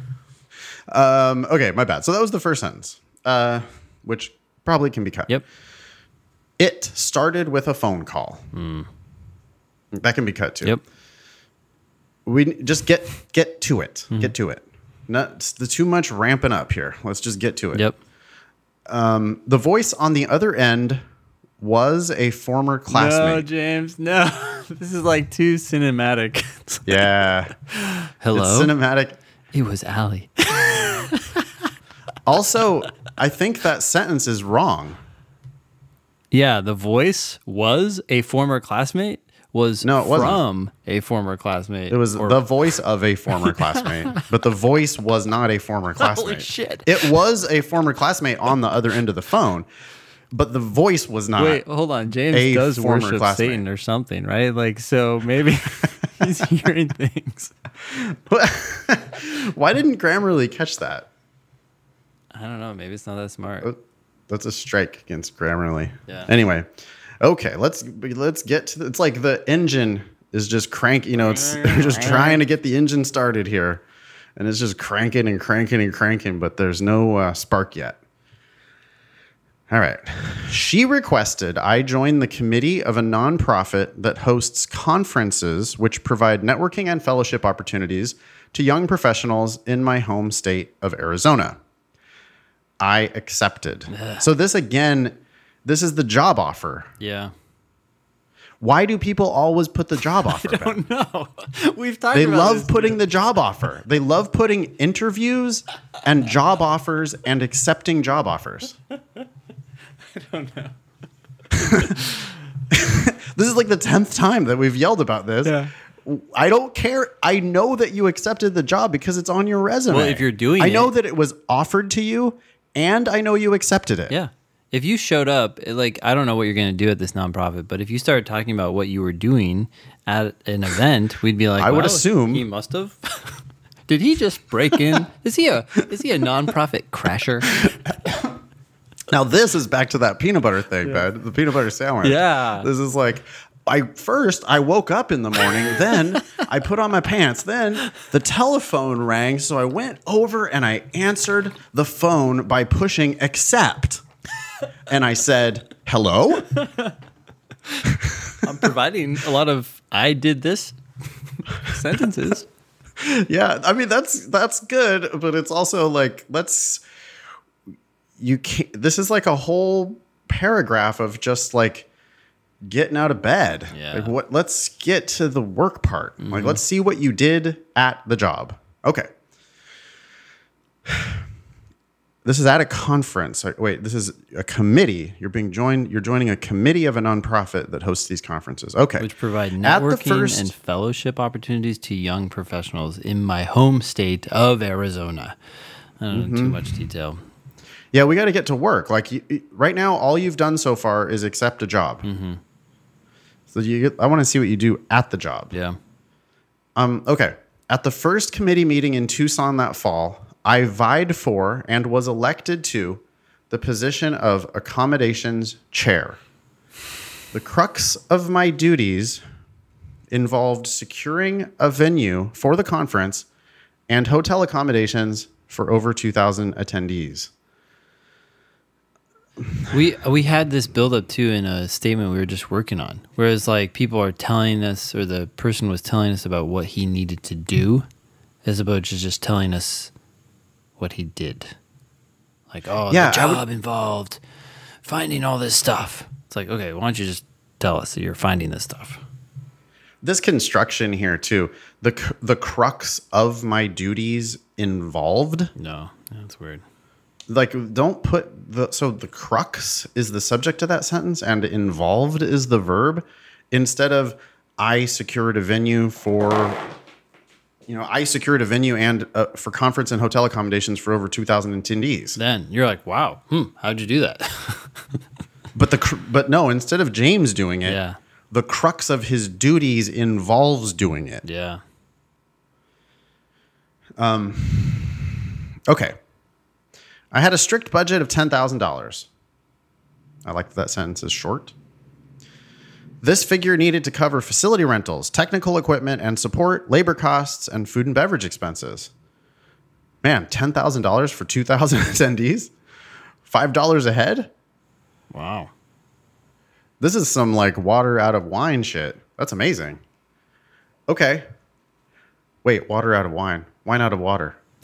Um, okay, my bad. So that was the first sentence, uh, which probably can be cut. Yep. It started with a phone call. That can be cut too. Yep. we just get get to it. Get to it. Not the too much ramping up here. Let's just get to it. Yep. Um, the voice on the other end was a former classmate. No. James. No, this is like too cinematic. yeah. Hello. It's cinematic. it was Allie. Also, I think that sentence is wrong. Yeah, the voice was a former classmate. Was No, it wasn't. from a former classmate. It was or- the voice of a former classmate, but the voice was not a former classmate. Holy shit. It was a former classmate on the other end of the phone, but the voice was not. Wait, hold on. James does former worship classmate. Satan or something, right? Like, so maybe he's hearing things. Why didn't Grammarly catch that? I don't know. Maybe it's not that smart. Oh, that's a strike against Grammarly. Yeah. Anyway, okay, let's let's get to. The, it's like the engine is just crank. You know, it's they're just trying to get the engine started here, and it's just cranking and cranking and cranking, but there's no uh, spark yet. All right. She requested I join the committee of a nonprofit that hosts conferences which provide networking and fellowship opportunities to young professionals in my home state of Arizona. I accepted. So this again, this is the job offer. Yeah. Why do people always put the job offer? I don't back? No, we've talked. They love putting the job offer. They love putting interviews and job offers and accepting job offers. I don't know. this is like the 10th time that we've yelled about this. Yeah. I don't care. I know that you accepted the job because it's on your resume. Well, if you're doing I know it- that it was offered to you and I know you accepted it. Yeah. If you showed up, like I don't know what you're going to do at this nonprofit, but if you started talking about what you were doing at an event, we'd be like, I would assume- he must have. Did he just break in? is he a is he a nonprofit crasher? Now this is back to that peanut butter thing, bud. The peanut butter sandwich. Yeah. This is like I first I woke up in the morning, then I put on my pants, then the telephone rang, so I went over and I answered the phone by pushing accept. And I said, "Hello?" I'm providing a lot of I did this sentences. Yeah, I mean that's that's good, but it's also like let's you can't this is like a whole paragraph of just like getting out of bed. Yeah. Like what let's get to the work part. Like mm-hmm. let's see what you did at the job. Okay. This is at a conference. Wait, this is a committee. You're being joined. You're joining a committee of a nonprofit that hosts these conferences. Okay, which provide networking first- and fellowship opportunities to young professionals in my home state of Arizona. I don't know too much detail. Yeah, we got to get to work. Like you, right now, all you've done so far is accept a job. So you, get, I want to see what you do at the job. Yeah. Um, okay. At the first committee meeting in Tucson that fall, I vied for and was elected to the position of accommodations chair. The crux of my duties involved securing a venue for the conference and hotel accommodations for over 2,000 attendees. We we had this build up too in a statement we were just working on. Whereas like people are telling us or the person was telling us about what he needed to do as opposed to just telling us what he did. Like, oh Yeah, the I would- job involved finding all this stuff. It's like, okay, why don't you just tell us that you're finding this stuff? this construction here too the the crux of my duties involved No, that's weird. like don't put the so the crux is the subject of that sentence and involved is the verb instead of i secured a venue for you know i secured a venue and uh, for conference and hotel accommodations for over 2000 attendees Then you're like, wow, hmm, how'd you do that? but the but no instead of james doing it yeah, the crux of his duties involves doing it yeah. Um. Okay. I had a strict budget of $10,000. I like that sentence is short. This figure needed to cover facility rentals, technical equipment and support, labor costs, and food and beverage expenses. Man, $10,000 for 2,000 attendees? $5 a head? Wow. This is some like water out of wine shit. That's amazing. Okay. Wait, water out of wine. Wine out of water.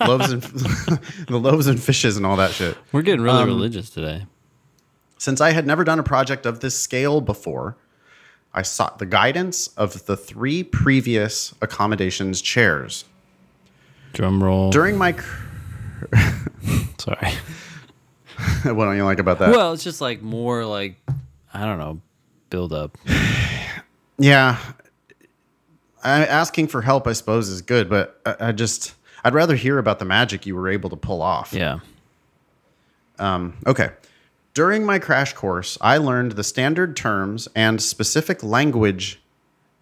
loaves and the loaves and fishes and all that shit. We're getting really Um, religious today. Since I had never done a project of this scale before, I sought the guidance of the three previous accommodations chairs. Drum roll. During my Sorry. what don't you like about that? Well, it's just like more like I don't know, build up. Yeah. I, asking for help, I suppose, is good, but I, I just, I'd rather hear about the magic you were able to pull off. Yeah. Um, Okay. During my crash course, I learned the standard terms and specific language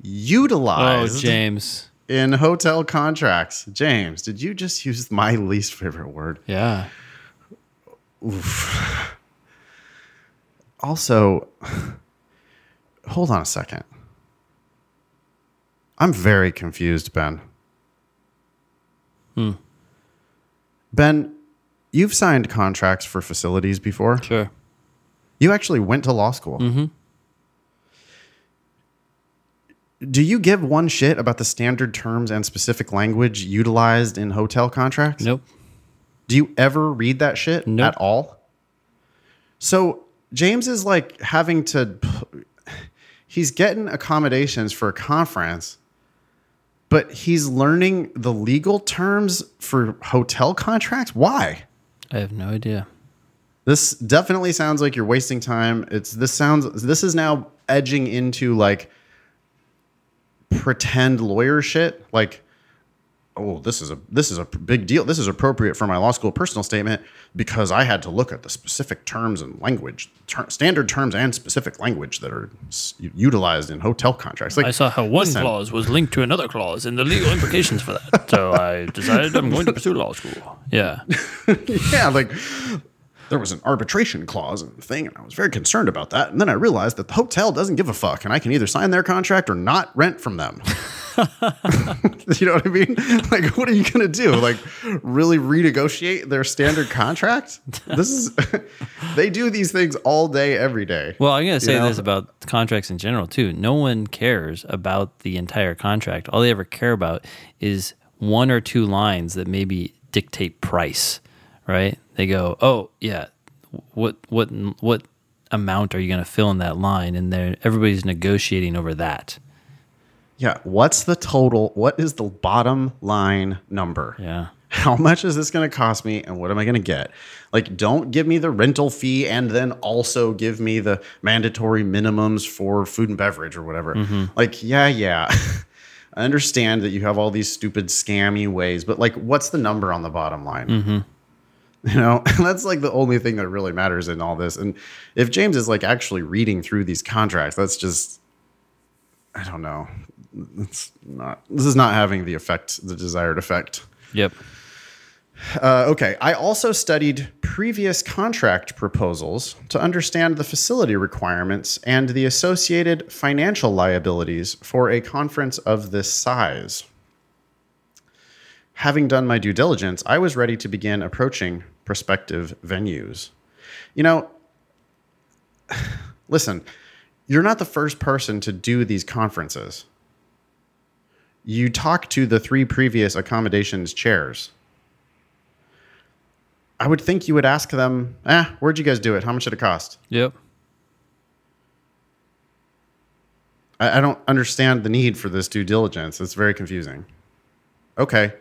utilized. Oh, James. in hotel contracts. James, did you just use my least favorite word? Yeah. Also, hold on a second. I'm very confused, Ben. Hmm. Ben, you've signed contracts for facilities before. Sure. You actually went to law school. Mm-hmm. Do you give one shit about the standard terms and specific language utilized in hotel contracts? Nope. Do you ever read that shit Nope. at all? So James is like having to, he's getting accommodations for a conference, but he's learning the legal terms for hotel contracts. Why? I have no idea. This definitely sounds like you're wasting time. It's this sounds this is now edging into like pretend lawyer shit. Like, oh, this is a this is a big deal. This is appropriate for my law school personal statement because I had to look at the specific terms and language, ter- standard terms and specific language that are s- utilized in hotel contracts. Like, I saw how one listen. clause was linked to another clause and the legal implications for that. So I decided I'm going to pursue law school. Yeah. yeah, like there was an arbitration clause and thing, and I was very concerned about that. And then I realized that the hotel doesn't give a fuck, and I can either sign their contract or not rent from them. you know what I mean? Like, what are you gonna do? Like, really renegotiate their standard contract? This is they do these things all day, every day. Well, I'm going to say know? this about contracts in general, too. No one cares about the entire contract. All they ever care about is one or two lines that maybe dictate price, right? They go, oh, yeah, what, what, what amount are you going to fill in that line? And then everybody's negotiating over that. Yeah. What's the total? What is the bottom line number? Yeah. how much is this going to cost me and what am I going to get? Like, don't give me the rental fee and then also give me the mandatory minimums for food and beverage or whatever. Mm-hmm. Like, yeah, yeah. I understand that you have all these stupid scammy ways, but like, what's the number on the bottom line? Mm-hmm. You know, that's like the only thing that really matters in all this. And if James is like actually reading through these contracts, that's just, I don't know. It's not, this is not having the effect, the desired effect. Yep. Uh, okay. I also studied previous contract proposals to understand the facility requirements and the associated financial liabilities for a conference of this size. Having done my due diligence, I was ready to begin approaching prospective venues. You know, listen, you're not the first person to do these conferences. You talk to the three previous accommodations chairs. I would think you would ask them, eh, where'd you guys do it? How much did it cost? Yep. I, I don't understand the need for this due diligence. It's very confusing. Okay.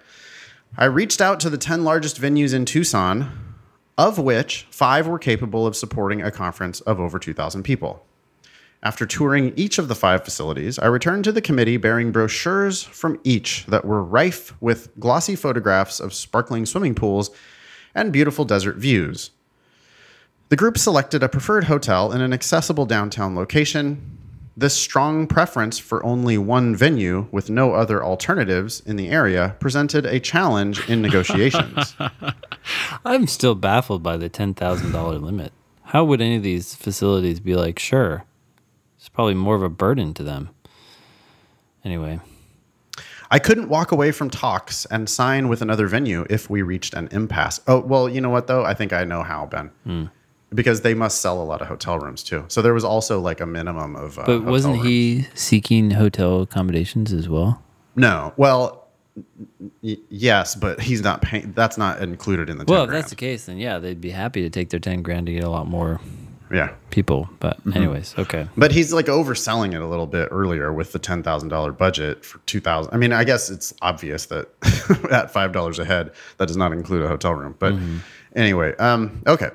I reached out to the 10 largest venues in Tucson, of which five were capable of supporting a conference of over 2,000 people. After touring each of the five facilities, I returned to the committee bearing brochures from each that were rife with glossy photographs of sparkling swimming pools and beautiful desert views. The group selected a preferred hotel in an accessible downtown location. This strong preference for only one venue with no other alternatives in the area presented a challenge in negotiations. I'm still baffled by the $10,000 limit. How would any of these facilities be like, sure? It's probably more of a burden to them. Anyway, I couldn't walk away from talks and sign with another venue if we reached an impasse. Oh, well, you know what, though? I think I know how, Ben. Hmm. Because they must sell a lot of hotel rooms, too. So there was also like a minimum of. Uh, but wasn't rooms. he seeking hotel accommodations as well? No. Well, y- yes, but he's not paying. That's not included in the. 10 Well, if grand. that's the case, then yeah, they'd be happy to take their ten grand to get a lot more yeah. people. But anyways, okay. But he's like overselling it a little bit earlier with the ten thousand dollar budget for two thousand. I mean, I guess it's obvious that at five dollars a head, that does not include a hotel room. But anyway, um, okay.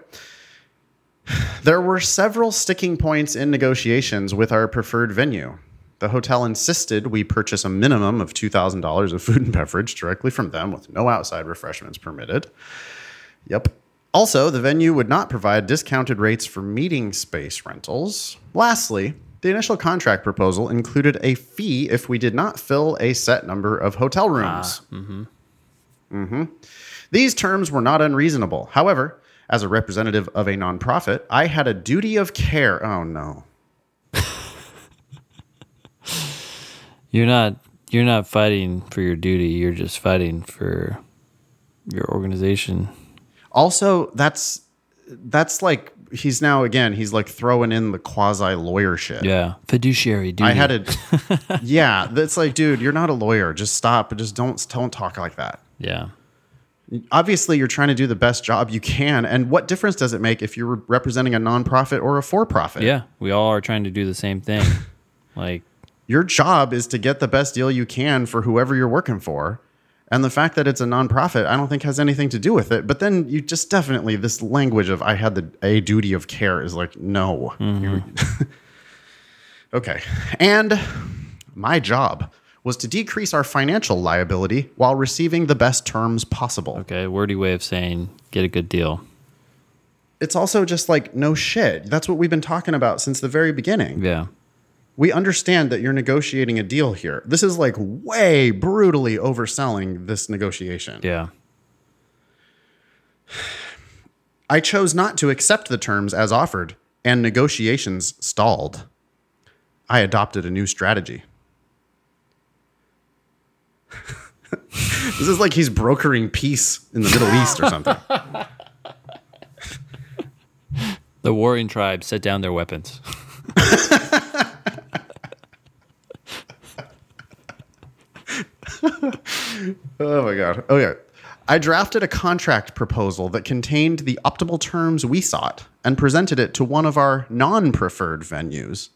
There were several sticking points in negotiations with our preferred venue. The hotel insisted we purchase a minimum of two thousand dollars of food and beverage directly from them, with no outside refreshments permitted. Yep. Also, the venue would not provide discounted rates for meeting space rentals. Lastly, the initial contract proposal included a fee if we did not fill a set number of hotel rooms. Mm-hmm. Mm-hmm. These terms were not unreasonable. However, as a representative of a nonprofit, I had a duty of care. Oh no. You're not you're not fighting for your duty. You're just fighting for your organization. Also, that's that's like he's now again, he's like throwing in the quasi lawyer shit. Yeah, fiduciary duty. I had a yeah. That's like, dude, you're not a lawyer. Just stop. Just don't don't talk like that. Yeah, Obviously, you're trying to do the best job you can. And what difference does it make if you're representing a nonprofit or a for-profit? yeah. We all are trying to do the same thing. like, Your job is to get the best deal you can for whoever you're working for. And the fact that it's a nonprofit, I don't think has anything to do with it. But then you just definitely this language of I had the a duty of care is like no. You- mm-hmm. okay, and my job was to decrease our financial liability while receiving the best terms possible. okay, wordy way of saying get a good deal. It's also just like no shit. That's what we've been talking about since the very beginning. Yeah, we understand that you're negotiating a deal here. This is like way brutally overselling this negotiation. yeah. I chose not to accept the terms as offered, and negotiations stalled. I adopted a new strategy. this is like he's brokering peace in the Middle East or something. The warring tribes set down their weapons. Oh my god. Oh, okay. I drafted a contract proposal that contained the optimal terms we sought and presented it to one of our non-preferred venues.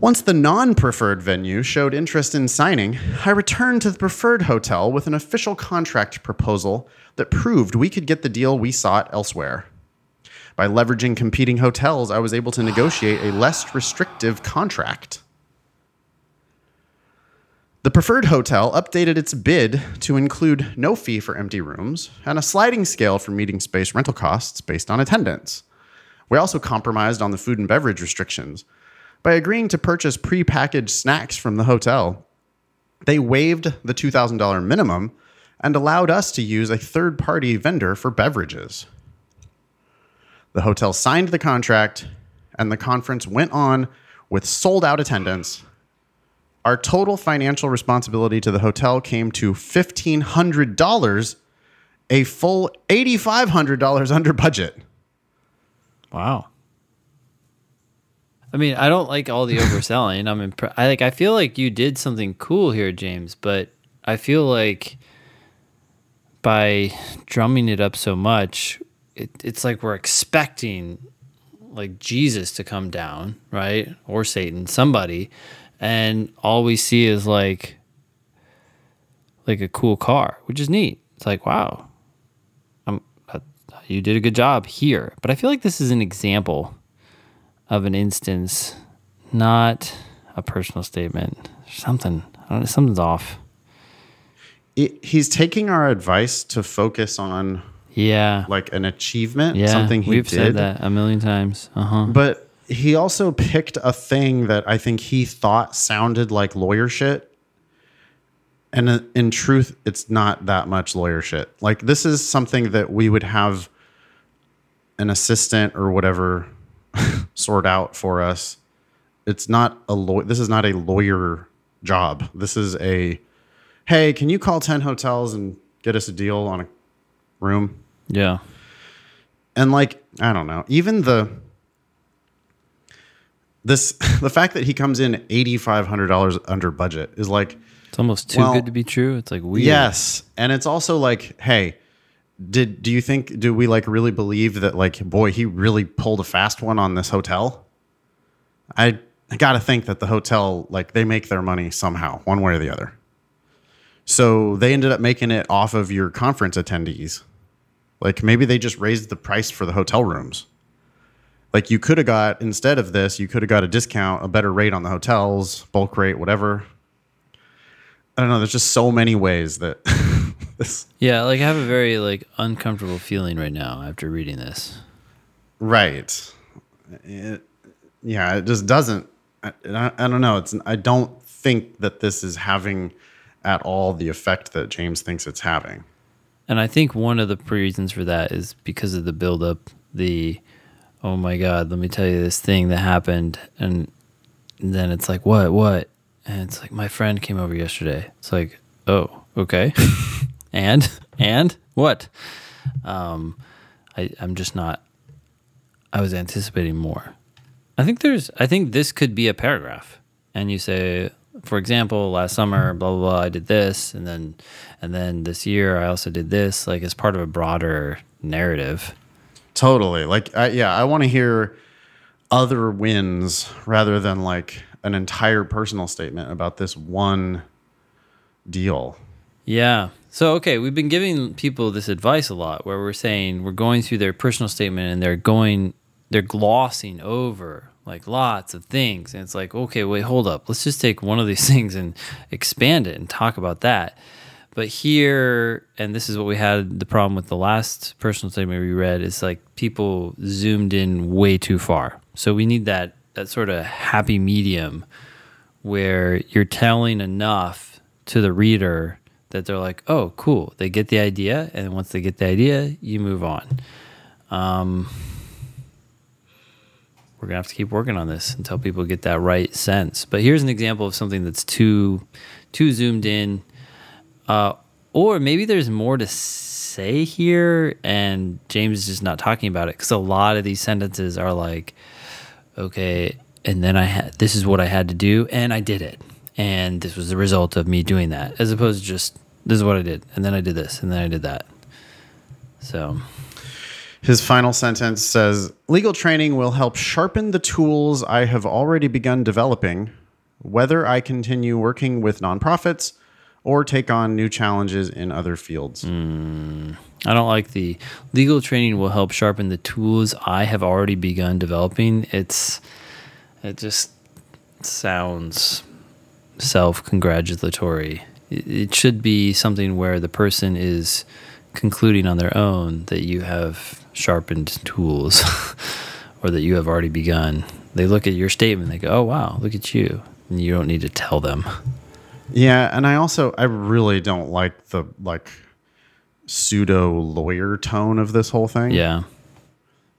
Once the non-preferred venue showed interest in signing, I returned to the preferred hotel with an official contract proposal that proved we could get the deal we sought elsewhere. By leveraging competing hotels, I was able to negotiate a less restrictive contract. The preferred hotel updated its bid to include no fee for empty rooms and a sliding scale for meeting space rental costs based on attendance. We also compromised on the food and beverage restrictions. By agreeing to purchase prepackaged snacks from the hotel, they waived the $2,000 minimum and allowed us to use a third party vendor for beverages. The hotel signed the contract, and the conference went on with sold out attendance our total financial responsibility to the hotel came to $1,500, a full $8,500 under budget. Wow. I mean, I don't like all the overselling. I'm impre- I like. I feel like you did something cool here, James. But I feel like by drumming it up so much, it, it's like we're expecting like Jesus to come down, right, or Satan, somebody, and all we see is like like a cool car, which is neat. It's like wow, I'm, uh, you did a good job here. But I feel like this is an example of an instance, not a personal statement. Something, know, something's off. It, he's taking our advice to focus on Yeah, like an achievement, yeah. something he we've did. said that a million times. Uh huh. But he also picked a thing that I think he thought sounded like lawyer shit. And uh, in truth, it's not that much lawyer shit. Like, this is something that we would have an assistant or whatever sort out for us. It's not a law. This is not a lawyer job. This is a, hey, can you call 10 hotels and get us a deal on a room? Yeah, and like i don't know even the this the fact that he comes in $8500 under budget is like It's almost too Well, good to be true. It's like weird. Yes, and it's also like, hey, did do you think do we like really believe that like boy he really pulled a fast one on this hotel? I I got to think that the hotel like they make their money somehow, one way or the other. So they ended up making it off of your conference attendees. Like maybe they just raised the price for the hotel rooms. Like you could have got instead of this, you could have got a discount, a better rate on the hotels, bulk rate, whatever. I don't know. There's just so many ways that this Yeah, like I have a very like uncomfortable feeling right now after reading this. right. It, yeah, it just doesn't. I, I, I don't know. It's I don't think that this is having at all the effect that James thinks it's having. And I think one of the reasons for that is because of the buildup, the oh my god, let me tell you this thing that happened, and then it's like what, what, and it's like my friend came over yesterday. It's like oh, okay, and and what? Um, I I'm just not. I was anticipating more. I think there's. I think this could be a paragraph, and you say, for example, last summer, blah blah blah, I did this, and then, and then this year, I also did this, like as part of a broader narrative. Totally. Like, I, yeah, I want to hear other wins rather than like an entire personal statement about this one deal. Yeah. So okay, we've been giving people this advice a lot, where we're saying we're going through their personal statement and they're going, they're glossing over like lots of things, and it's like, okay, wait, hold up, let's just take one of these things and expand it and talk about that. But here, and this is what we had the problem with the last personal statement we read is like people zoomed in way too far. So we need that that sort of happy medium where you're telling enough to the reader that they're like, oh, cool. They get the idea. And once they get the idea, you move on. Um, we're to have to keep working on this until people get that right sense. But here's an example of something that's too, too zoomed in. Uh, or maybe there's more to say here, and James is just not talking about it because a lot of these sentences are like, okay, and then I had this is what I had to do, and I did it, and this was the result of me doing that, as opposed to just this is what I did, and then I did this, and then I did that. So, His final sentence says Legal training will help sharpen the tools I have already begun developing, whether I continue working with nonprofits or take on new challenges in other fields. Mm, I don't like the legal training will help sharpen the tools I have already begun developing. It's it just sounds self-congratulatory. It, it should be something where the person is concluding on their own that you have sharpened tools or that you have already begun. They look at your statement, they go, "Oh wow, look at you." And you don't need to tell them. Yeah, and I also I really don't like the like pseudo lawyer tone of this whole thing. Yeah.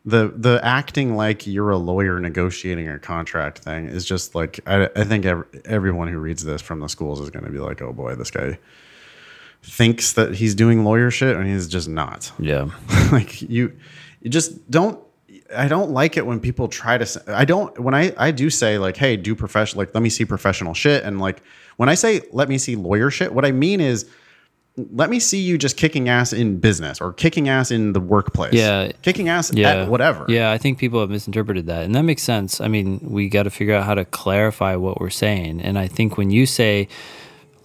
The the acting like you're a lawyer negotiating a contract thing is just like I, I think ev- everyone who reads this from the schools is going to be like, oh boy, this guy thinks that he's doing lawyer shit and he's just not. Yeah. like you, you just don't. I don't like it when people try to. I don't when I I do say like, hey, do professional like let me see professional shit and like when I say let me see lawyer shit, what I mean is let me see you just kicking ass in business or kicking ass in the workplace. Yeah. kicking ass yeah. at whatever. Yeah, I think people have misinterpreted that. And that makes sense. I mean, we got to figure out how to clarify what we're saying. And I think when you say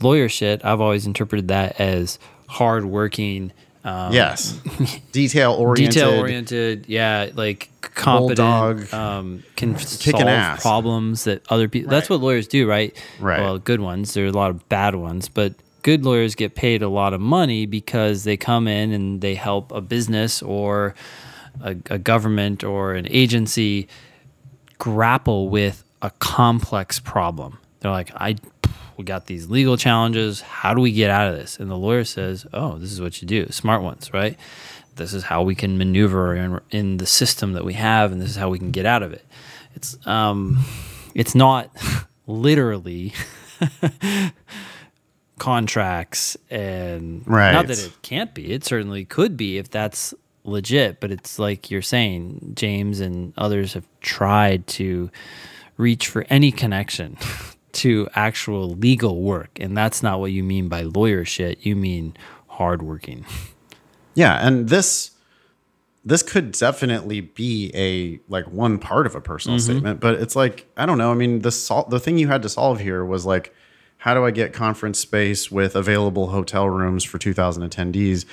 lawyer shit, I've always interpreted that as hardworking, um, Yes. Detail oriented. detail oriented, yeah, like competent, Bulldog. um, can solve ass. problems that other people. That's what lawyers do, right? Right. Well, good ones. There are a lot of bad ones, but good lawyers get paid a lot of money because they come in and they help a business or a, a government or an agency grapple with a complex problem. They're like, I. We got these legal challenges. How do we get out of this? And the lawyer says, "Oh, this is what you do. Smart ones, right? this is how we can maneuver in, in the system that we have and this is how we can get out of it it's um it's not literally contracts and Right. not that it can't be it certainly could be if that's legit but it's like you're saying james and others have tried to reach for any connection to actual legal work. And that's not what you mean by lawyer shit. You mean hardworking. Yeah, and this this could definitely be a like one part of a personal mm-hmm. statement, but it's like I don't know. I mean, the sol- the thing you had to solve here was like, how do I get conference space with available hotel rooms for 2,000 attendees?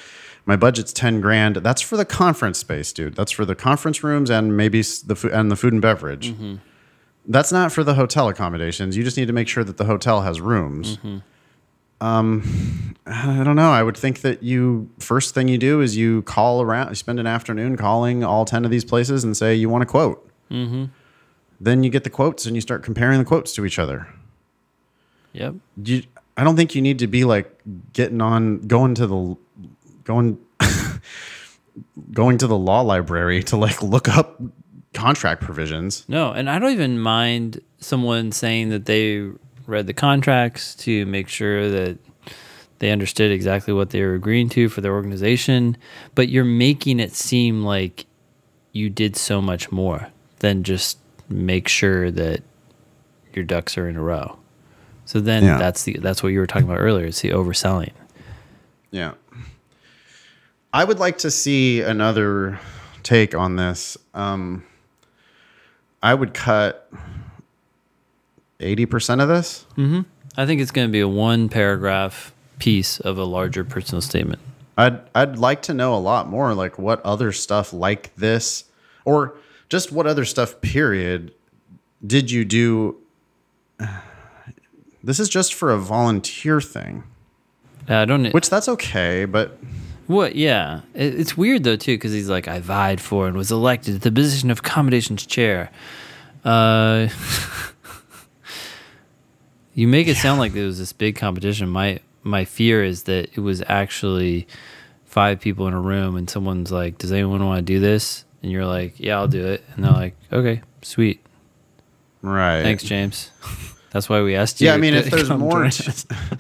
My budget's 10 grand. That's for the conference space, dude. That's for the conference rooms and maybe the food and the food and beverage. That's not for the hotel accommodations. You just need to make sure that the hotel has rooms. Um, I don't know. I would think that you first thing you do is you call around, you spend an afternoon calling all 10 of these places and say you want a quote. Mm-hmm. Then you get the quotes and you start comparing the quotes to each other. Yep. You, I don't think you need to be like getting on, going to the, going, going to the law library to like look up contract provisions. No, and I don't even mind someone saying that they read the contracts to make sure that they understood exactly what they were agreeing to for their organization, but you're making it seem like you did so much more than just make sure that your ducks are in a row. So then Yeah. that's the that's what you were talking about earlier. It's the overselling. Yeah. I would like to see another take on this. Um, I would cut 80% of this. I think it's going to be a one paragraph piece of a larger personal statement. I'd I'd like to know a lot more like what other stuff like this or just what other stuff period did you do This is just for a volunteer thing, Uh, I don't which that's okay, but What? Yeah, it, it's weird though too because he's like, I vied for and was elected to the position of accommodations chair. Uh, you make it sound like there was this big competition. My my fear is that it was actually five people in a room, and someone's like, "Does anyone want to do this?" And you're like, "Yeah, I'll do it." And they're like, "Okay, sweet, right. thanks, James." That's why we asked you. Yeah, I mean, if there's more, t-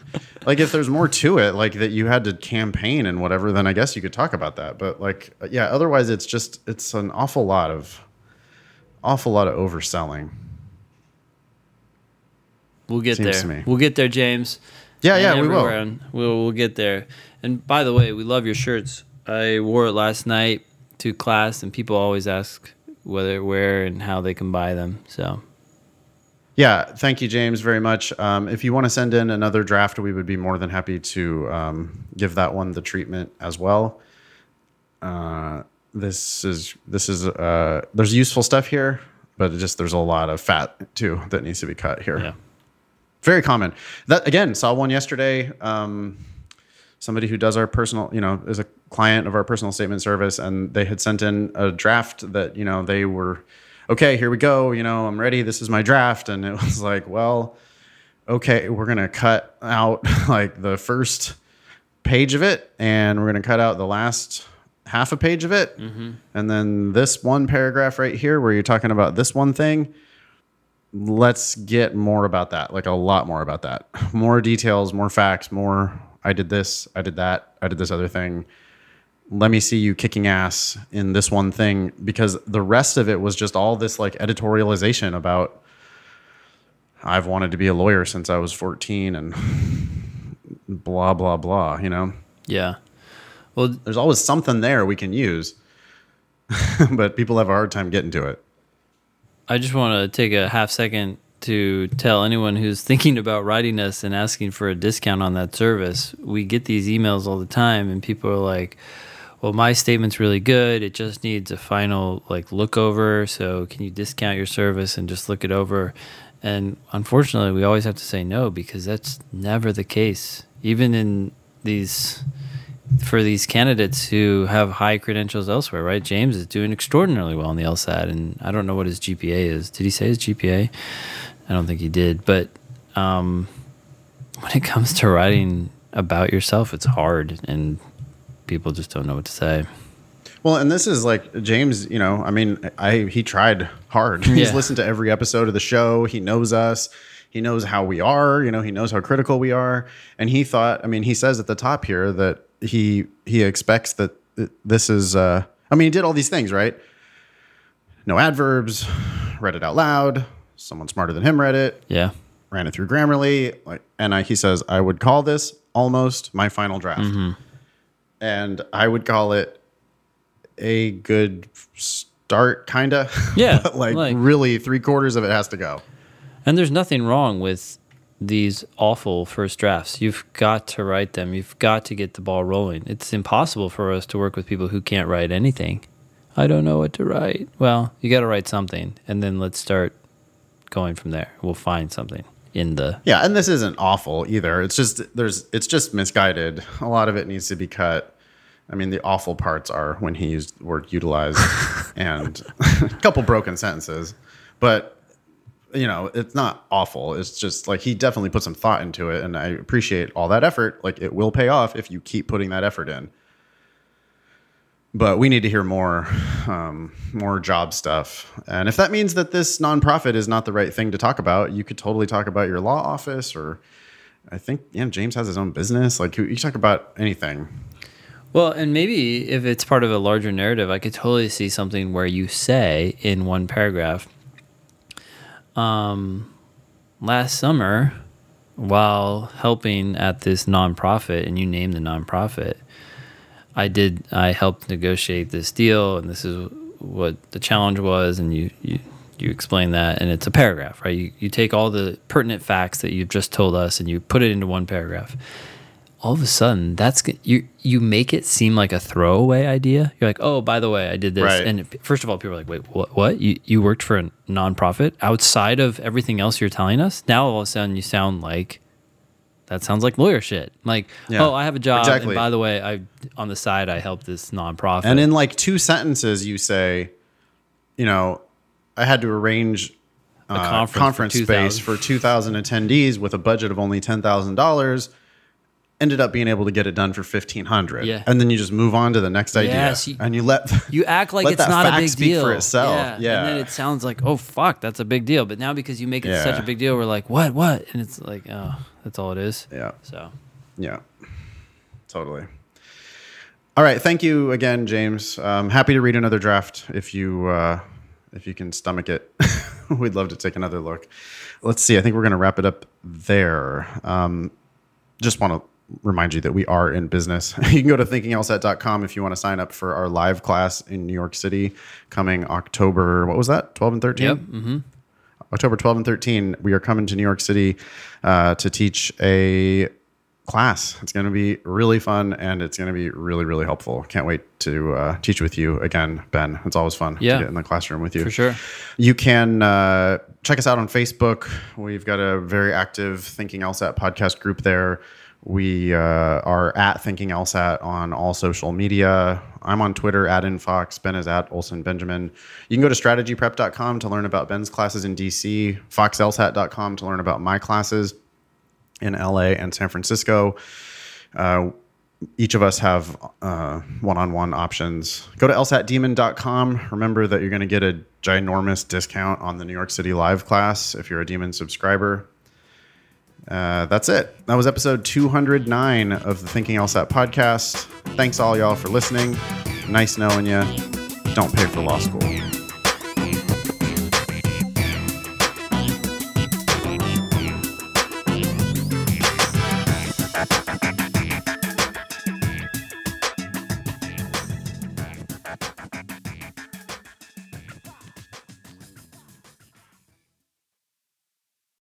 like if there's more to it, like that you had to campaign and whatever, then I guess you could talk about that. But like, yeah, otherwise it's just it's an awful lot of, awful lot of overselling. We'll get Seems there. We'll get there, James. Yeah, And yeah, we will. We'll we'll get there. And by the way, we love your shirts. I wore it last night to class, and people always ask whether, where, and how they can buy them. So Yeah, thank you, James, very much. Um, if you want to send in another draft, we would be more than happy to um, give that one the treatment as well. Uh, this is this is uh, there's useful stuff here, but it just there's a lot of fat too that needs to be cut here. yeah, very common. That again, saw one yesterday. Um, somebody who does our personal, you know, is a client of our personal statement service, and they had sent in a draft that you know they were okay. Here we go. You know, I'm ready. This is my draft, and it was like, well, okay, we're gonna cut out like the first page of it, and we're gonna cut out the last half a page of it, mm-hmm. and then this one paragraph right here where you're talking about this one thing let's get more about that like a lot more about that more details more facts more i did this i did that i did this other thing let me see you kicking ass in this one thing because the rest of it was just all this like editorialization about i've wanted to be a lawyer since i was 14 and blah blah blah you know yeah. Well, there's always something there we can use but people have a hard time getting to it I just want to take a half second to tell anyone who's thinking about writing us and asking for a discount on that service. We get these emails all the time, and people are like, "Well, my statement's really good. It just needs a final like look over. So can you discount your service and just look it over?" And unfortunately, we always have to say no because that's never the case. Even in these for these candidates who have high credentials elsewhere, right? James is doing extraordinarily well on the LSAT, and I don't know what his GPA is. Did he say his GPA? I don't think he did. But um, when it comes to writing about yourself, it's hard, and people just don't know what to say. Well, and this is like James, you know, I mean, I he tried hard. He's Yeah. listened to every episode of the show. He knows us. He knows how we are, you know, he knows how critical we are. And he thought, I mean, he says at the top here that he he expects that this is uh I mean, he did all these things, right? No adverbs, read it out loud. Someone smarter than him read it. Yeah, ran it through Grammarly, like, and I, he says I would call this almost my final draft, Mm-hmm. And I would call it a good start, kinda. Yeah, but like, like- really, three quarters of it has to go. And there's nothing wrong with these awful first drafts. You've got to write them. You've got to get the ball rolling. It's impossible for us to work with people who can't write anything. I don't know what to write. Well, you got to write something, and then let's start going from there. We'll find something in the. Yeah, and this isn't awful either. It's just there's it's just misguided. A lot of it needs to be cut. I mean, the awful parts are when he used the word utilized and a couple broken sentences. But you know, it's not awful. It's just like he definitely put some thought into it and I appreciate all that effort. Like it will pay off if you keep putting that effort in. But we need to hear more um, more job stuff. And if that means that this nonprofit is not the right thing to talk about, you could totally talk about your law office or I think yeah, James has his own business. Like you talk about anything. Well, and maybe if it's part of a larger narrative, I could totally see something where you say in one paragraph, um, last summer, while helping at this nonprofit, and you name the nonprofit, I did. I helped negotiate this deal, and this is what the challenge was, and you you you explain that, and it's a paragraph, right? You you take all the pertinent facts that you've just told us, and you put it into one paragraph all of a sudden that's you you make it seem like a throwaway idea you're like oh by the way i did this Right. and first of all people are like wait what what you you worked for a nonprofit outside of everything else you're telling us now all of a sudden you sound like that sounds like lawyer shit like Yeah. oh i have a job Exactly. and by the way i on the side i help this nonprofit And in like two sentences, you say, you know, I had to arrange a uh, conference for space 2,000. for 2,000 attendees with a budget of only $10,000. Ended up being able to get it done for 1500 Yeah. And then you just move on to the next idea. Yes, you- and you let you act like it's not a big speak deal for itself. Yeah. Yeah. and then it sounds like oh fuck that's a big deal but now because you make it such a big deal we're like what what and it's like oh that's all it is Yeah. so Yeah, totally. All right, thank you again, James. Um, happy to read another draft if you uh, if you can stomach it. We'd love to take another look. Let's see. I think we're going to wrap it up there. Um, just want to remind you that we are in business. you can go to thinkinglsat.com if you want to sign up for our live class in New York City coming October. What was that? 12 and 13? yep mm-hmm. October 12 and 13, we are coming to New York City uh, to teach a class. It's going to be really fun and it's going to be really, really helpful. Can't wait to uh, teach with you again, Ben. It's always fun Yeah. to get in the classroom with you. for sure You can uh, check us out on Facebook. We've got a very active Thinking LSAT podcast group there. We uh, are at Thinking LSAT on all social media. I'm on Twitter at Infox. Ben is at Olson Benjamin. You can go to strategyprep.com to learn about Ben's classes in DC, foxlsat.com to learn about my classes in LA and San Francisco. Uh, each of us have uh, one-on-one options. Go to lsatdemon.com. Remember that you're going to get a ginormous discount on the New York City live class if you're a Demon subscriber. Uh, that's it. That was episode 209 of the Thinking LSAT podcast. Thanks all y'all for listening. Nice knowing you. Don't pay for law school.